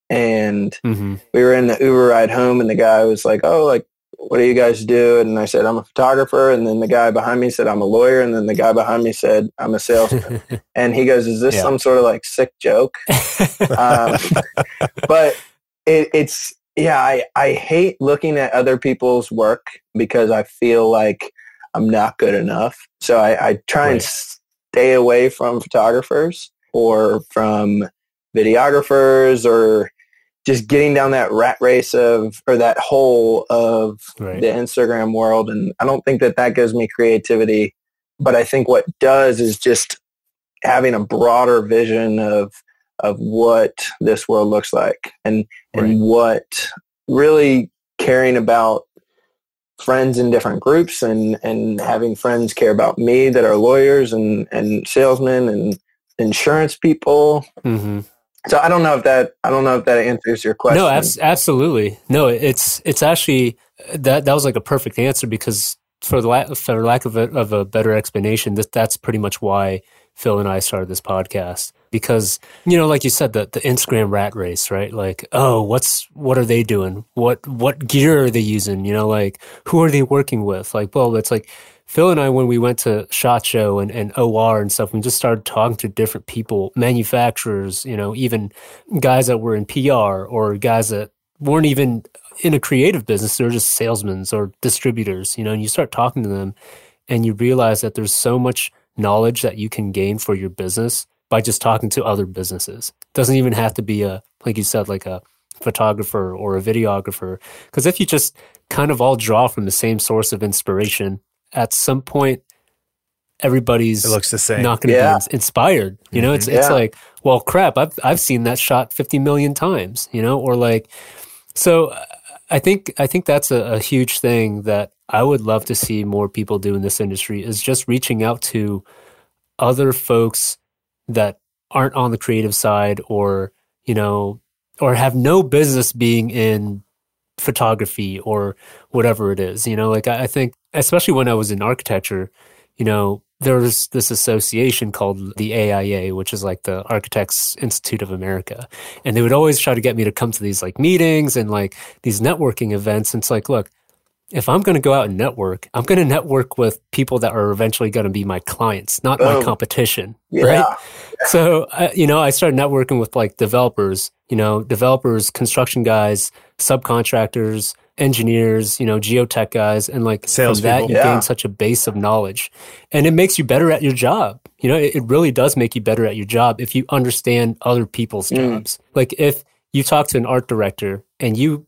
And mm-hmm. we were in the Uber ride home and the guy was like, oh, like, what do you guys do? And I said, I'm a photographer. And then the guy behind me said, I'm a lawyer. And then the guy behind me said, I'm a salesman. [LAUGHS] and he goes, is this yeah. some sort of like sick joke? um, [LAUGHS] but it, it's, yeah, I, I hate looking at other people's work because I feel like I'm not good enough. So I, I try and stay away from photographers or from videographers or just getting down that rat race of or that hole of right. the Instagram world. And I don't think that that gives me creativity. But I think what does is just having a broader vision of of what this world looks like and right. and what really caring about friends in different groups and and having friends care about me that are lawyers and and salesmen and insurance people mm-hmm. So i don't know if that i don't know if that answers your question no abs- absolutely no it's it's actually that that was like a perfect answer because for the la- for lack of a, of a better explanation that that's pretty much why Phil and I started this podcast because, you know, like you said, the, the Instagram rat race, right? Like, oh, what's, what are they doing? What, what gear are they using? You know, like, who are they working with? Like, well, it's like Phil and I, when we went to SHOT Show and, and OR and stuff, we just started talking to different people, manufacturers, you know, even guys that were in PR or guys that weren't even in a creative business. They're just salesmen or distributors, you know, and you start talking to them and you realize that there's so much knowledge that you can gain for your business by just talking to other businesses. Doesn't even have to be a, like you said, like a photographer or a videographer. Because if you just kind of all draw from the same source of inspiration, at some point, everybody's it looks the same. not going to yeah. be inspired. You know, it's mm-hmm. it's like, well, crap, I've I've seen that shot fifty million times. You know, or like, so I think I think that's a, a huge thing that I would love to see more people do in this industry is just reaching out to other folks that aren't on the creative side or, you know, or have no business being in photography or whatever it is. You know, like I, I think, especially when I was in architecture, you know, there was this association called the AIA, which is like the Architects Institute of America. And they would always try to get me to come to these like meetings and like these networking events. And it's like, look, if I'm going to go out and network, I'm going to network with people that are eventually going to be my clients, not my competition. Yeah. Right. So, uh, you know, I started networking with like developers, you know, developers, construction guys, subcontractors, engineers, you know, geotech guys. And like Sales from that, you yeah. gain such a base of knowledge and it makes you better at your job. You know, it, it really does make you better at your job if you understand other people's mm. jobs. Like if you talk to an art director and you,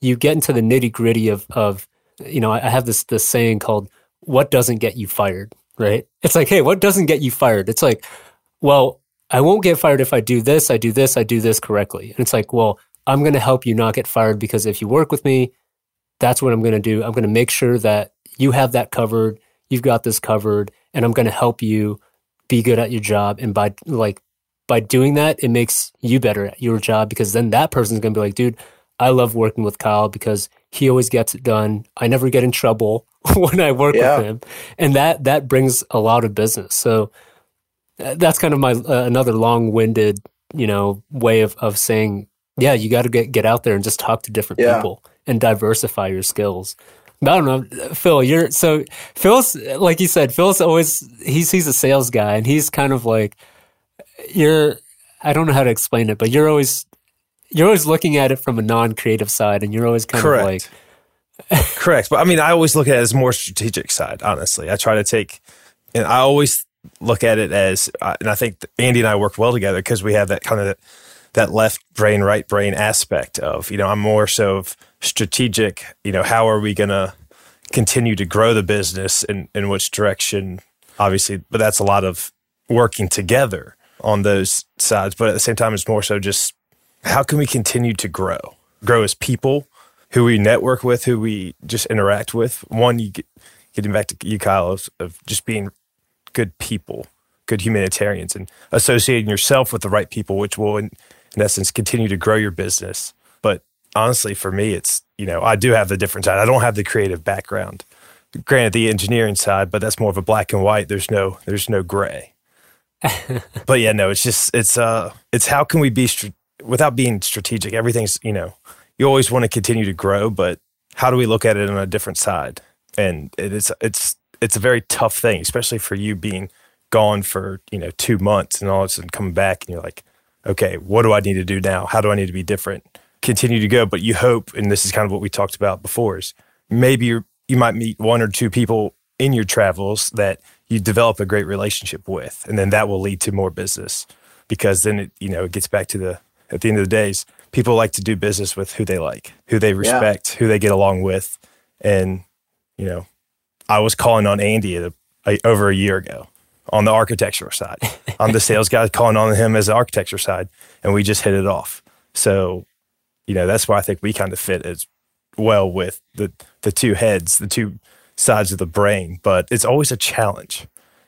you get into the nitty gritty of, of you know, I have this this saying called "What doesn't get you fired." Right? It's like, hey, what doesn't get you fired? It's like, well, I won't get fired if I do this, I do this, I do this correctly. And it's like, well, I'm going to help you not get fired because if you work with me, that's what I'm going to do. I'm going to make sure that you have that covered, you've got this covered, and I'm going to help you be good at your job. And by like by doing that, it makes you better at your job because then that person's going to be like, dude, I love working with Kyle because he always gets it done. I never get in trouble [LAUGHS] when I work yeah. with him, and that that brings a lot of business. So uh, that's kind of my uh, another long-winded, you know, way of of saying, yeah, you got to get get out there and just talk to different yeah. people and diversify your skills. I don't know, Phil. You're so Phil's like you said. Phil's always he's he's a sales guy, and he's kind of like you're. I don't know how to explain it, but you're always you're always looking at it from a non-creative side, and you're always kind Correct. of like. [LAUGHS] Correct, but I mean, I always look at it as more strategic side. Honestly, I try to take, and I always look at it as, uh, and I think Andy and I work well together because we have that kind of that left brain, right brain aspect of, you know, I'm more so of strategic. You know, how are we going to continue to grow the business and in which direction? Obviously, but that's a lot of working together on those sides. But at the same time, it's more so just how can we continue to grow? Grow as people, who we network with, who we just interact with. One, you get, getting back to you, Kyle, of, of just being good people, good humanitarians, and associating yourself with the right people, which will, in, in essence, continue to grow your business. But honestly, for me, it's, you know, I do have the different side. I don't have the creative background. Granted, the engineering side, but that's more of a black and white. There's no, there's no gray. [LAUGHS] but yeah, no, it's just, it's, uh, it's how can we be without being strategic, everything's, you know, you always want to continue to grow, but how do we look at it on a different side? And it's, it's, it's a very tough thing, especially for you being gone for, you know, two months and all of a sudden coming back and you're like, okay, what do I need to do now? How do I need to be different? continue to go, but you hope, and this is kind of what we talked about before, is maybe you you might meet one or two people in your travels that you develop a great relationship with, and then that will lead to more business because then it you know it gets back to the at the end of the days people like to do business with who they like, who they respect, yeah. who they get along with, and you know I was calling on Andy a, a, over a year ago on the architecture side. [LAUGHS] I'm the sales guy calling on him as the architecture side, and we just hit it off. So, you know, that's why I think we kind of fit as well with the the two heads, the two sides of the brain. But it's always a challenge,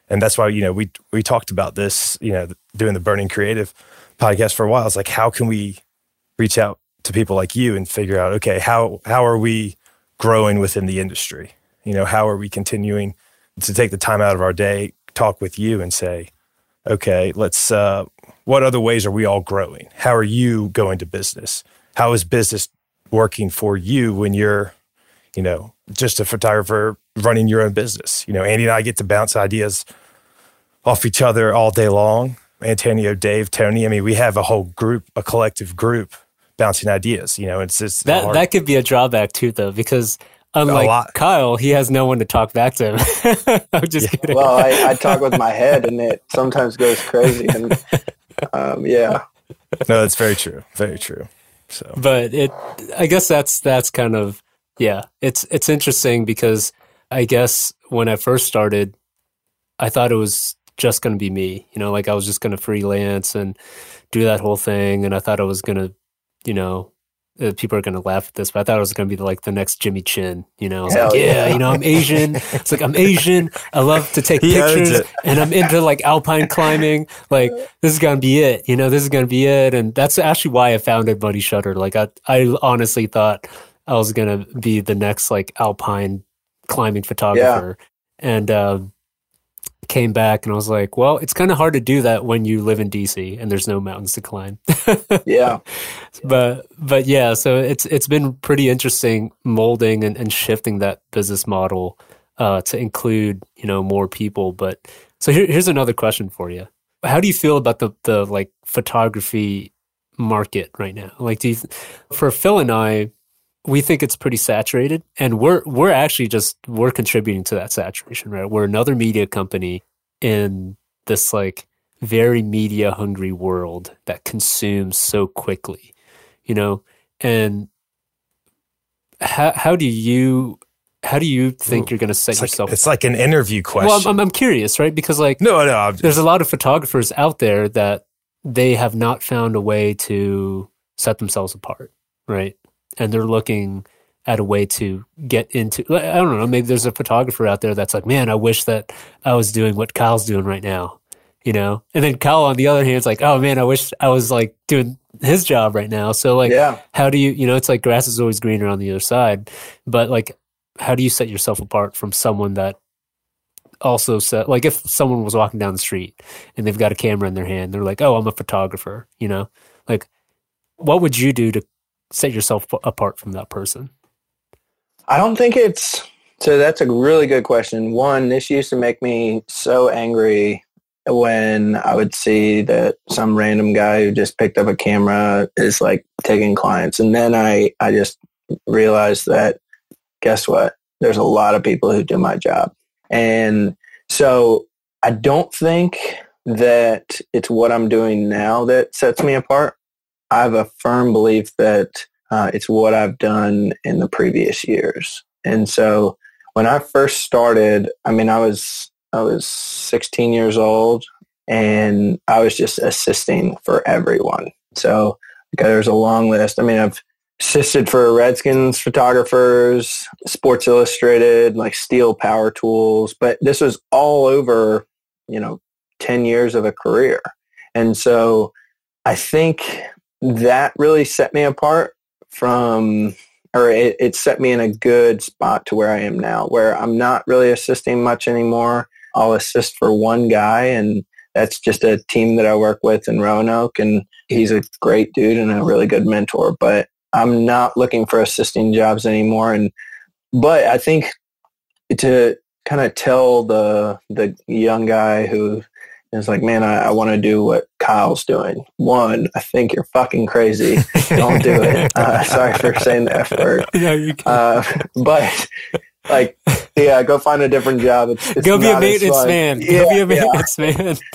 and that's why you know we we talked about this. You know, doing the Burning Creative podcast for a while. It's like how can we reach out to people like you and figure out okay how how are we growing within the industry? You know, how are we continuing to take the time out of our day talk with you and say, okay, let's, uh, what other ways are we all growing? How are you going to business? How is business working for you when you're, you know, just a photographer running your own business? You know, Andy and I get to bounce ideas off each other all day long. Antonio, Dave, Tony. I mean, we have a whole group, a collective group bouncing ideas. You know, it's just that hard. that could be a drawback too, though, because Unlike Kyle, he has no one to talk back to him. [LAUGHS] I'm just yeah. kidding. Well, I, I, talk with my head, and it sometimes goes crazy. And [LAUGHS] um, yeah, no, that's very true. Very true. So, but it, I guess that's that's kind of yeah. It's it's interesting because I guess when I first started, I thought it was just going to be me. You know, like I was just going to freelance and do that whole thing, and I thought I was going to, you know, uh, people are going to laugh at this, but I thought it was going to be like the next Jimmy Chin. You know, like, yeah, yeah, you know, I'm Asian. [LAUGHS] it's like I'm Asian. I love to take pictures, and I'm into like alpine climbing. Like this is going to be it. You know, this is going to be it, and that's actually why I founded Buddy Shutter. Like I, I honestly thought I was going to be the next like alpine climbing photographer, yeah. and um, came back and I was like, well, it's kind of hard to do that when you live in DC and there's no mountains to climb. [LAUGHS] yeah. But but yeah, so it's it's been pretty interesting molding and, and shifting that business model uh, to include, you know, more people. But so here, here's another question for you. How do you feel about the the like photography market right now? Like do you for Phil and I, we think it's pretty saturated and we're we're actually just we're contributing to that saturation right? We're another media company in this like very media hungry world that consumes so quickly you know? And how how do you how do you think you're going to set it's yourself like, it's like an interview question. Well I'm, I'm curious right? Because like no no I'm there's a lot of photographers out there that they have not found a way to set themselves apart right and they're looking at a way to get into I don't know, maybe there's a photographer out there that's like, man, I wish that I was doing what Kyle's doing right now. You know? And then Kyle on the other hand is like, oh man, I wish I was like doing his job right now. So like yeah. how do you you know, it's like grass is always greener on the other side. But like how do you set yourself apart from someone that also set like if someone was walking down the street and they've got a camera in their hand, they're like, Oh, I'm a photographer, you know? Like what would you do to set yourself apart from that person? I don't think it's so. That's a really good question. One, this used to make me so angry when I would see that some random guy who just picked up a camera is like taking clients, and then I I just realized that guess what? There's a lot of people who do my job, and so I don't think that it's what I'm doing now that sets me apart. I have a firm belief that uh, it's what I've done in the previous years. And so when I first started, I mean, I was I was 16 years old, and I was just assisting for everyone. So okay, there's a long list. I mean, I've assisted for Redskins photographers, Sports Illustrated, like Stihl Power Tools, but this was all over, you know, 10 years of a career. And so I think that really set me apart from or it, it set me in a good spot to where I am now, where I'm not really assisting much anymore. I'll assist for one guy, and that's just a team that I work with in Roanoke, and he's a great dude and a really good mentor. But I'm not looking for assisting jobs anymore. And but I think to kind of tell the the young guy who it's like, man, I, I want to do what Kyle's doing. One, I think you're fucking crazy. [LAUGHS] Don't do it. Uh, sorry for saying the F word. [LAUGHS] Yeah, you can. Uh, but like, yeah, go find a different job. It's, it's Go be a maintenance man. Go Yeah, be a yeah. maintenance man. [LAUGHS]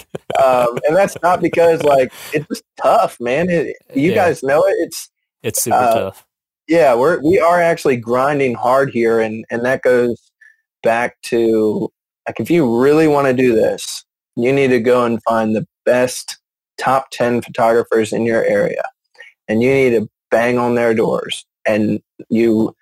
Um, and that's not because like it's just tough, man. It, you Yeah. guys know it. It's It's super Uh, tough. yeah, we're we are actually grinding hard here, and and that goes back to like if you really want to do this, you need to go and find the best top ten photographers in your area, and you need to bang on their doors, and you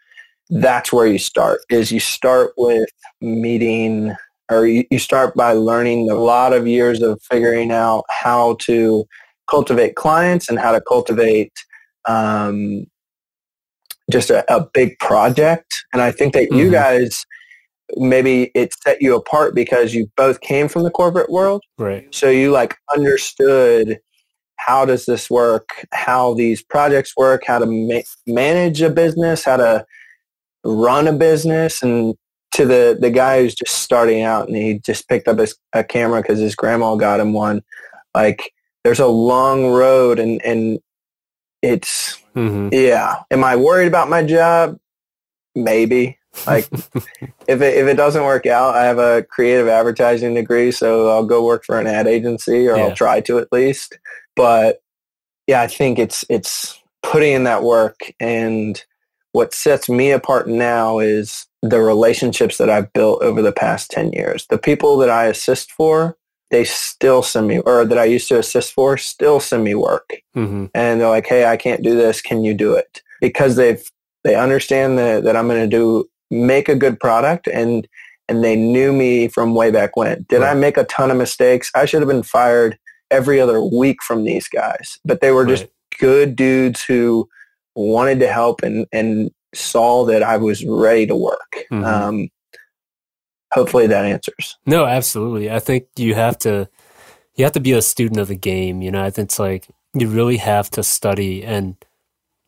that's where you start is you start with meeting or you, you start by learning a lot of years of figuring out how to cultivate clients and how to cultivate um, just a, a big project. And I think that you Mhm. guys, maybe it set you apart because you both came from the corporate world. Right. So you like understood how does this work, how these projects work, how to ma- manage a business, how to run a business. And to the, the guy who's just starting out and he just picked up his, a camera because his grandma got him one, like there's a long road and, and it's, hmm yeah. Am I worried about my job? Maybe. Like [LAUGHS] if it if it doesn't work out, I have a creative advertising degree, so I'll go work for an ad agency or Yeah. I'll try to at least. But yeah, I think it's it's putting in that work and what sets me apart now is the relationships that I've built over the past 10 years. The people that I assist for, they still send me or that I used to assist for still send me work hmm and they're like, "Hey, I can't do this. Can you do it?" Because they've they understand that, that I'm going to do make a good product and and they knew me from way back when. Did I make a ton of mistakes? I should have been fired every other week from these guys, but they were just Right. good dudes who wanted to help and and saw that I was ready to work. Mhm. Um, hopefully that answers. No, absolutely. I think you have to you have to be a student of the game. You know, I think it's like you really have to study and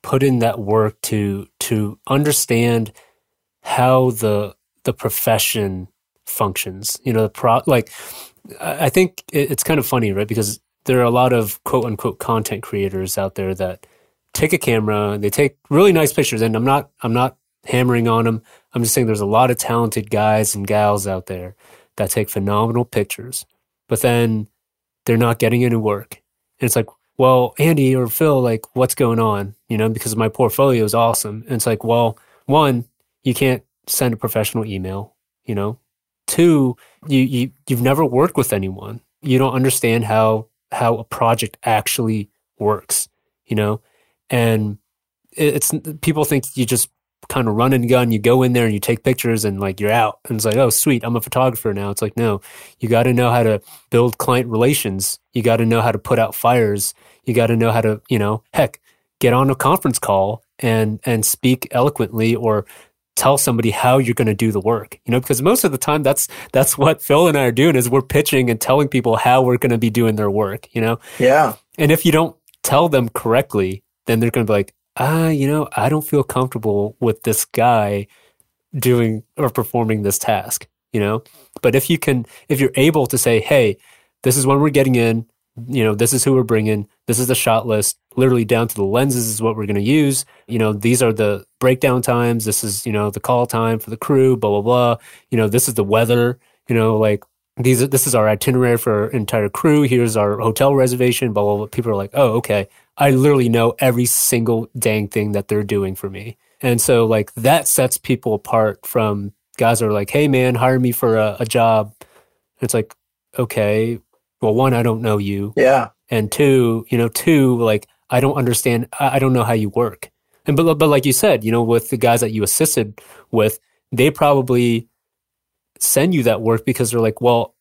put in that work to to understand how the the profession functions. You know, the pro like I think it's kind of funny, right? Because there are a lot of quote unquote content creators out there that take a camera and they take really nice pictures. And I'm not I'm not hammering on them. I'm just saying there's a lot of talented guys and gals out there that take phenomenal pictures, but then they're not getting any work. And it's like, well, Andy or Phil, like, what's going on? You know, because my portfolio is awesome. And it's like, well, one, you can't send a professional email, you know. Two, you, you you've never worked with anyone. You don't understand how how a project actually works, you know. And it's people think you just kind of run and gun. You go in there and you take pictures and like you're out. And it's like, oh, sweet, I'm a photographer now. It's like, no, you got to know how to build client relations. You got to know how to put out fires. You got to know how to, you know, heck, get on a conference call and and speak eloquently or tell somebody how you're going to do the work. You know, because most of the time that's that's what Phil and I are doing is we're pitching and telling people how we're going to be doing their work. You know, Yeah. and if you don't tell them correctly, then they're going to be like, ah, you know, I don't feel comfortable with this guy doing or performing this task, you know? But if you can, if you're able to say, hey, this is when we're getting in, you know, this is who we're bringing, this is the shot list, literally down to the lenses is what we're going to use. You know, these are the breakdown times. This is, you know, the call time for the crew, blah, blah, blah. You know, this is the weather, you know, like, these are, this is our itinerary for our entire crew. Here's our hotel reservation. Blah blah blah. People are like, oh, okay. I literally know every single dang thing that they're doing for me, and so like that sets people apart from guys that are like, hey man, hire me for a, a job. It's like, okay, well, one, I don't know you, Yeah. and two, you know, two, like I don't understand. I, I don't know how you work. And but but like you said, you know, with the guys that you assisted with, they probably send you that work because they're like, well,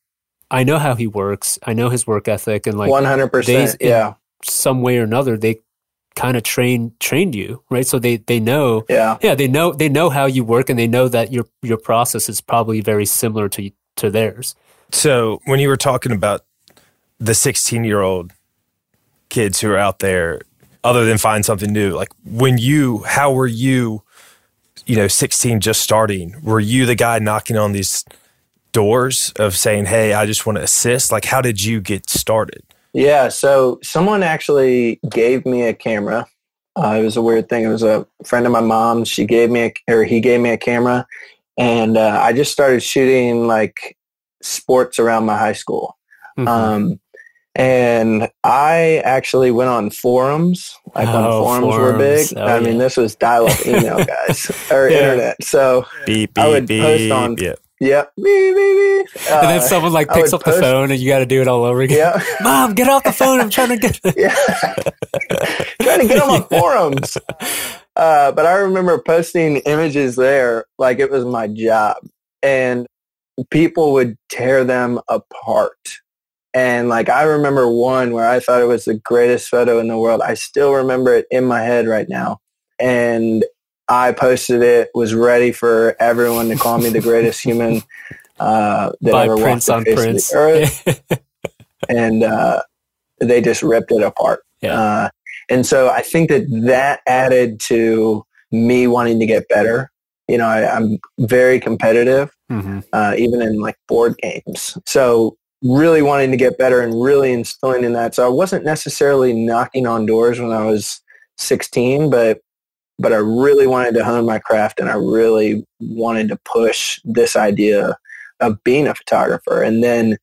I know how he works. I know his work ethic, and like One hundred days percent. in- Yeah. some way or another, they kind of train trained you, right? So they they know, Yeah. yeah, they know they know how you work, and they know that your your process is probably very similar to to theirs. So when you were talking about the 16 year old kids who are out there, other than find something new, like when you, how were you, you know, 16 just starting? Were you the guy knocking on these doors of saying, "Hey, I just want to assist"? Like, how did you get started? Yeah, so someone actually gave me a camera. Uh, it was a weird thing. It was a friend of my mom's. She gave me a, or he gave me a camera, and uh, I just started shooting like sports around my high school. Mm-hmm. Um, and I actually went on forums, like when oh, forums, forums, were big. Oh, I yeah. mean, this was dial-up [LAUGHS] email, guys, or yeah. internet. So beep, beep, I would beep, post on. Yeah. Yep. Beep, beep, beep. Uh, and then someone like picks up post, the phone and you got to do it all over again. Yeah. [LAUGHS] Mom, get off the phone. I'm trying to get. [LAUGHS] yeah. trying to get on my forums. Uh, but I remember posting images there like it was my job, and people would tear them apart and like I remember one where I thought it was the greatest photo in the world. I still remember it in my head right now. And I posted it, was ready for everyone to call me the greatest human [LAUGHS] uh, that By ever Prince walked the face Prince. of the earth. [LAUGHS] and uh, they just ripped it apart. Yeah. Uh, and so I think that that added to me wanting to get better. You know, I, am very competitive, mm-hmm. uh, even in like board games. So really wanting to get better and really instilling in that. So I wasn't necessarily knocking on doors when I was 16, but but I really wanted to hone my craft and I really wanted to push this idea of being a photographer. And then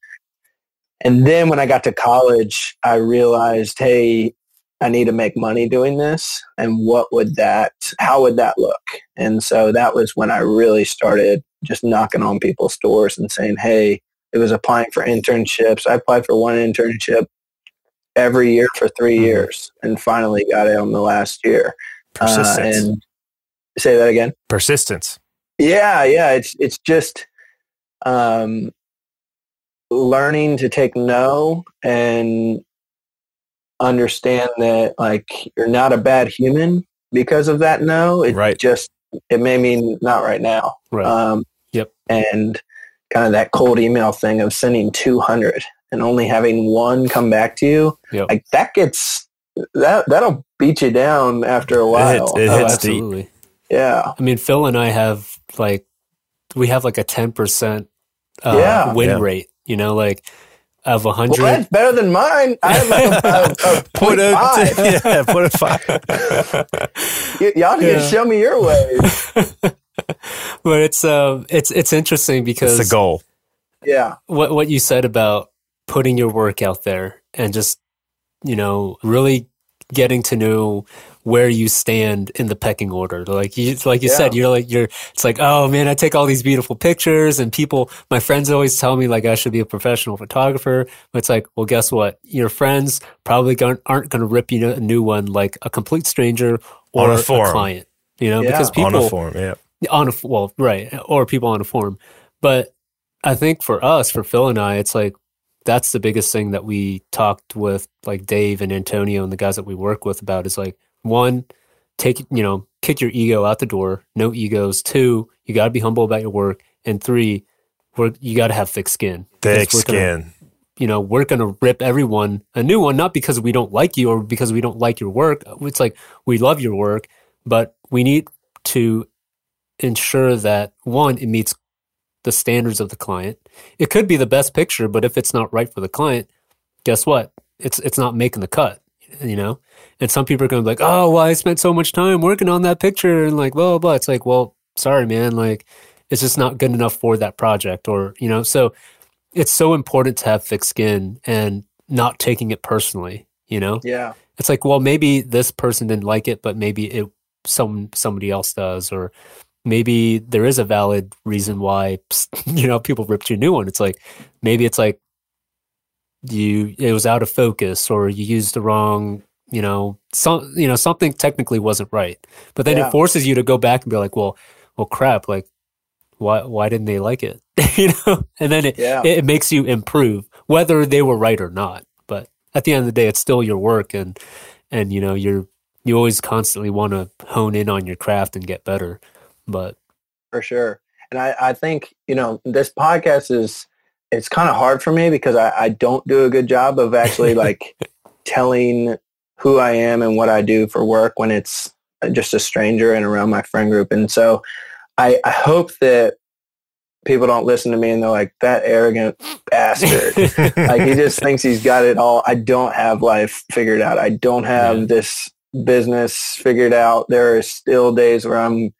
and then when I got to college, I realized, hey, I need to make money doing this. And what would that, how would that look? And so that was when I really started just knocking on people's doors and saying, hey, it was applying for internships. I applied for one internship every year for 3 mm-hmm. years and finally got it on the last year. Uh, Persistence. Uh, and say that again. Persistence. Yeah, yeah. It's it's just um, learning to take no and understand that like you're not a bad human because of that no. It right. just it may mean not right now. Right. Um, yep. And kind of that cold email thing of sending 200 and only having one come back to you, yep. like that gets that that'll beat you down after a while. It hits, it hits oh, absolutely. Deep. Yeah. I mean, Phil and I have like we have like a 10% uh, yeah. win yeah. rate, you know, like of 100. Well, that's better than mine. I have like a, a, a [LAUGHS] put a five. yeah, put a five. [LAUGHS] y- y'all need yeah. to show me your ways. [LAUGHS] [LAUGHS] but it's um it's it's interesting because it's a goal. Yeah. What what you said about putting your work out there and just you know really getting to know where you stand in the pecking order. Like you, like you yeah. said, you're like, you're, it's like, oh man, I take all these beautiful pictures and people, my friends always tell me like I should be a professional photographer. But it's like, well, guess what? Your friends probably aren't going to rip you a new one like a complete stranger or a, a, client, you know, yeah. because people, on a forum, yeah on a well, right, or people on a forum. But I think for us, for Phil and I, it's like that's the biggest thing that we talked with like Dave and Antonio and the guys that we work with about is like one, take you know, kick your ego out the door, no egos. Two, you got to be humble about your work, and three, we're, you got to have thick skin. Thick skin. Gonna, you know, we're going to rip everyone a new one, not because we don't like you or because we don't like your work. It's like we love your work, but we need to ensure that one, it meets the standards of the client. It could be the best picture, but if it's not right for the client, guess what? It's it's not making the cut, you know? And some people are gonna be like, Oh, well, I spent so much time working on that picture and like blah blah blah. It's like, well, sorry, man, like it's just not good enough for that project or you know, so it's so important to have thick skin and not taking it personally, you know? Yeah. It's like, well, maybe this person didn't like it, but maybe it some somebody else does or maybe there is a valid reason why [LAUGHS] you know people ripped you a new one. It's like maybe it's like you it was out of focus or you used the wrong you know some you know something technically wasn't right. But then yeah. it forces you to go back and be like, well, well, crap, like why why didn't they like it? [LAUGHS] you know, and then it, yeah. it it makes you improve whether they were right or not. But at the end of the day, it's still your work and and you know you're you always constantly want to hone in on your craft and get better but for sure. And I, I think, you know, this podcast is, it's kind of hard for me because I, I don't do a good job of actually [LAUGHS] like telling who I am and what I do for work when it's uh, just a stranger and around my friend group. And so I, I hope that people don't listen to me and they're like, that arrogant bastard. like he just [LAUGHS] thinks he's got it all. I don't have life figured out. I don't have yeah. this business figured out. There are still days where I'm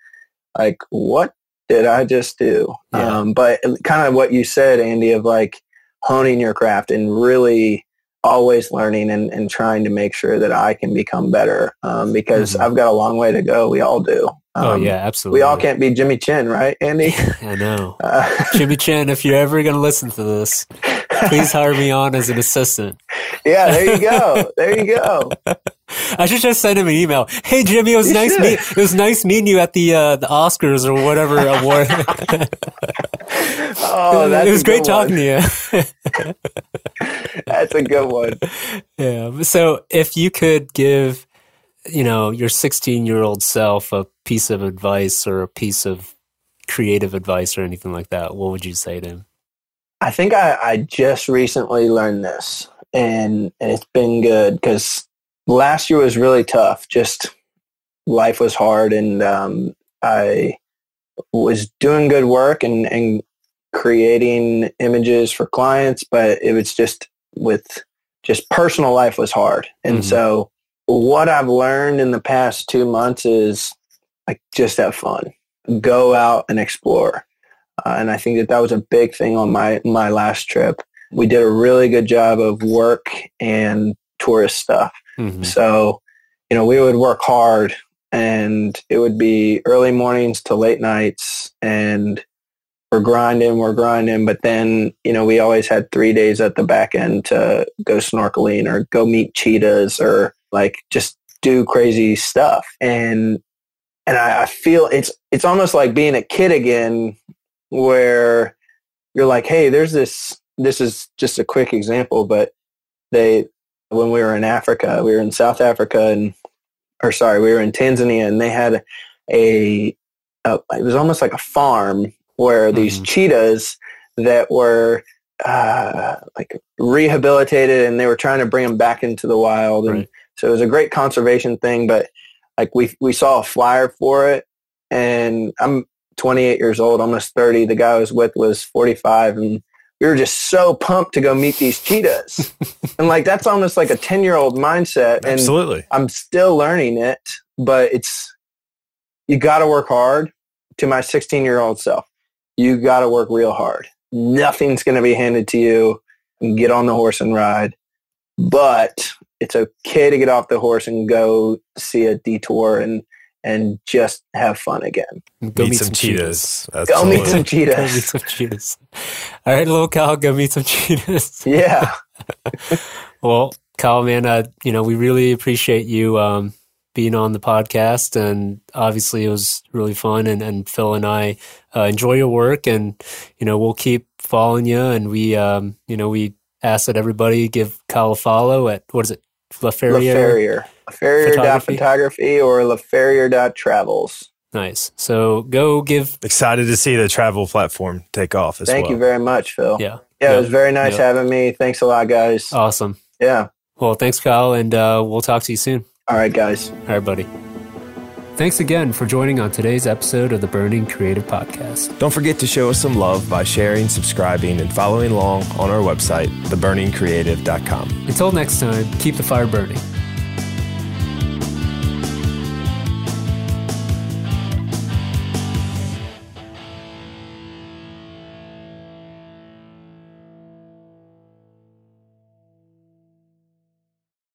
like, what did I just do? Yeah. Um, but kind of what you said, Andy, of like honing your craft and really always learning and, and trying to make sure that I can become better um, because mm-hmm. I've got a long way to go. We all do. Oh, um, oh yeah, absolutely. We all can't be Jimmy Chin, right, Andy? [LAUGHS] I know. Uh, [LAUGHS] Jimmy Chin, if you're ever going to listen to this, please hire me on as an assistant. Yeah, there you go. There you go. [LAUGHS] I should just send him an email. Hey Jimmy, it was you nice meet, it was nice meeting you at the uh, the Oscars or whatever [LAUGHS] award. oh, [LAUGHS] that's it was great talking to you. that's a good one. Yeah. So if you could give you know, your 16 year old self a piece of advice or a piece of creative advice or anything like that, what would you say to him? I think I, I just recently learned this and, and it's been good because last year was really tough. Just life was hard and um, I was doing good work and, and creating images for clients, but it was just with just personal life was hard. And mm-hmm. so what I've learned in the past two months is like just have fun, go out and explore. Uh, and I think that that was a big thing on my, my last trip. We did a really good job of work and tourist stuff. Mm-hmm. So, you know, we would work hard and it would be early mornings to late nights and we're grinding, we're grinding. But then, you know, we always had three days at the back end to go snorkeling or go meet cheetahs or like just do crazy stuff. And and I, I feel it's it's almost like being a kid again where you're like, hey, there's this this is just a quick example, but they when we were in Africa, we were in South Africa and or sorry, we were in Tanzania and they had a, a it was almost like a farm where mm-hmm. these cheetahs that were uh, like rehabilitated and they were trying to bring them back into the wild and right. So it was a great conservation thing, but like we we saw a flyer for it, and I'm 28 years old, almost 30. The guy I was with was 45, and we were just so pumped to go meet these cheetahs. [LAUGHS] and like that's almost like a 10 year old mindset. And Absolutely. I'm still learning it, but it's you got to work hard. To my 16 year old self, you got to work real hard. Nothing's going to be handed to you. And get on the horse and ride. But it's okay to get off the horse and go see a detour and and just have fun again. Go meet, meet some, some, cheetahs. cheetahs. Go meet some cheetahs. go meet some cheetahs. All right, little Kyle, go meet some cheetahs. [LAUGHS] [LAUGHS] Yeah. well, Kyle, man, uh, you know, we really appreciate you um, being on the podcast, and obviously it was really fun. And, and Phil and I uh, enjoy your work, and you know, we'll keep following you. And we, um, you know, we ask that everybody give Kyle a follow at what is it, LaFerriere? LaFerriere. LaFerriere photography or LaFerriere travels. Nice. So go give. Excited to see the travel platform take off as Thank well. you very much, Phil. Yeah. Yeah, yep. it was very nice yep. having me. Thanks a lot, guys. Awesome. Yeah. Well, thanks, Kyle, and uh, we'll talk to you soon. All right, guys. All right, buddy. Thanks again for joining on today's episode of the Burning Creative Podcast. Don't forget to show us some love by sharing, subscribing, and following along on our website, theburningcreative.com. Until next time, keep the fire burning.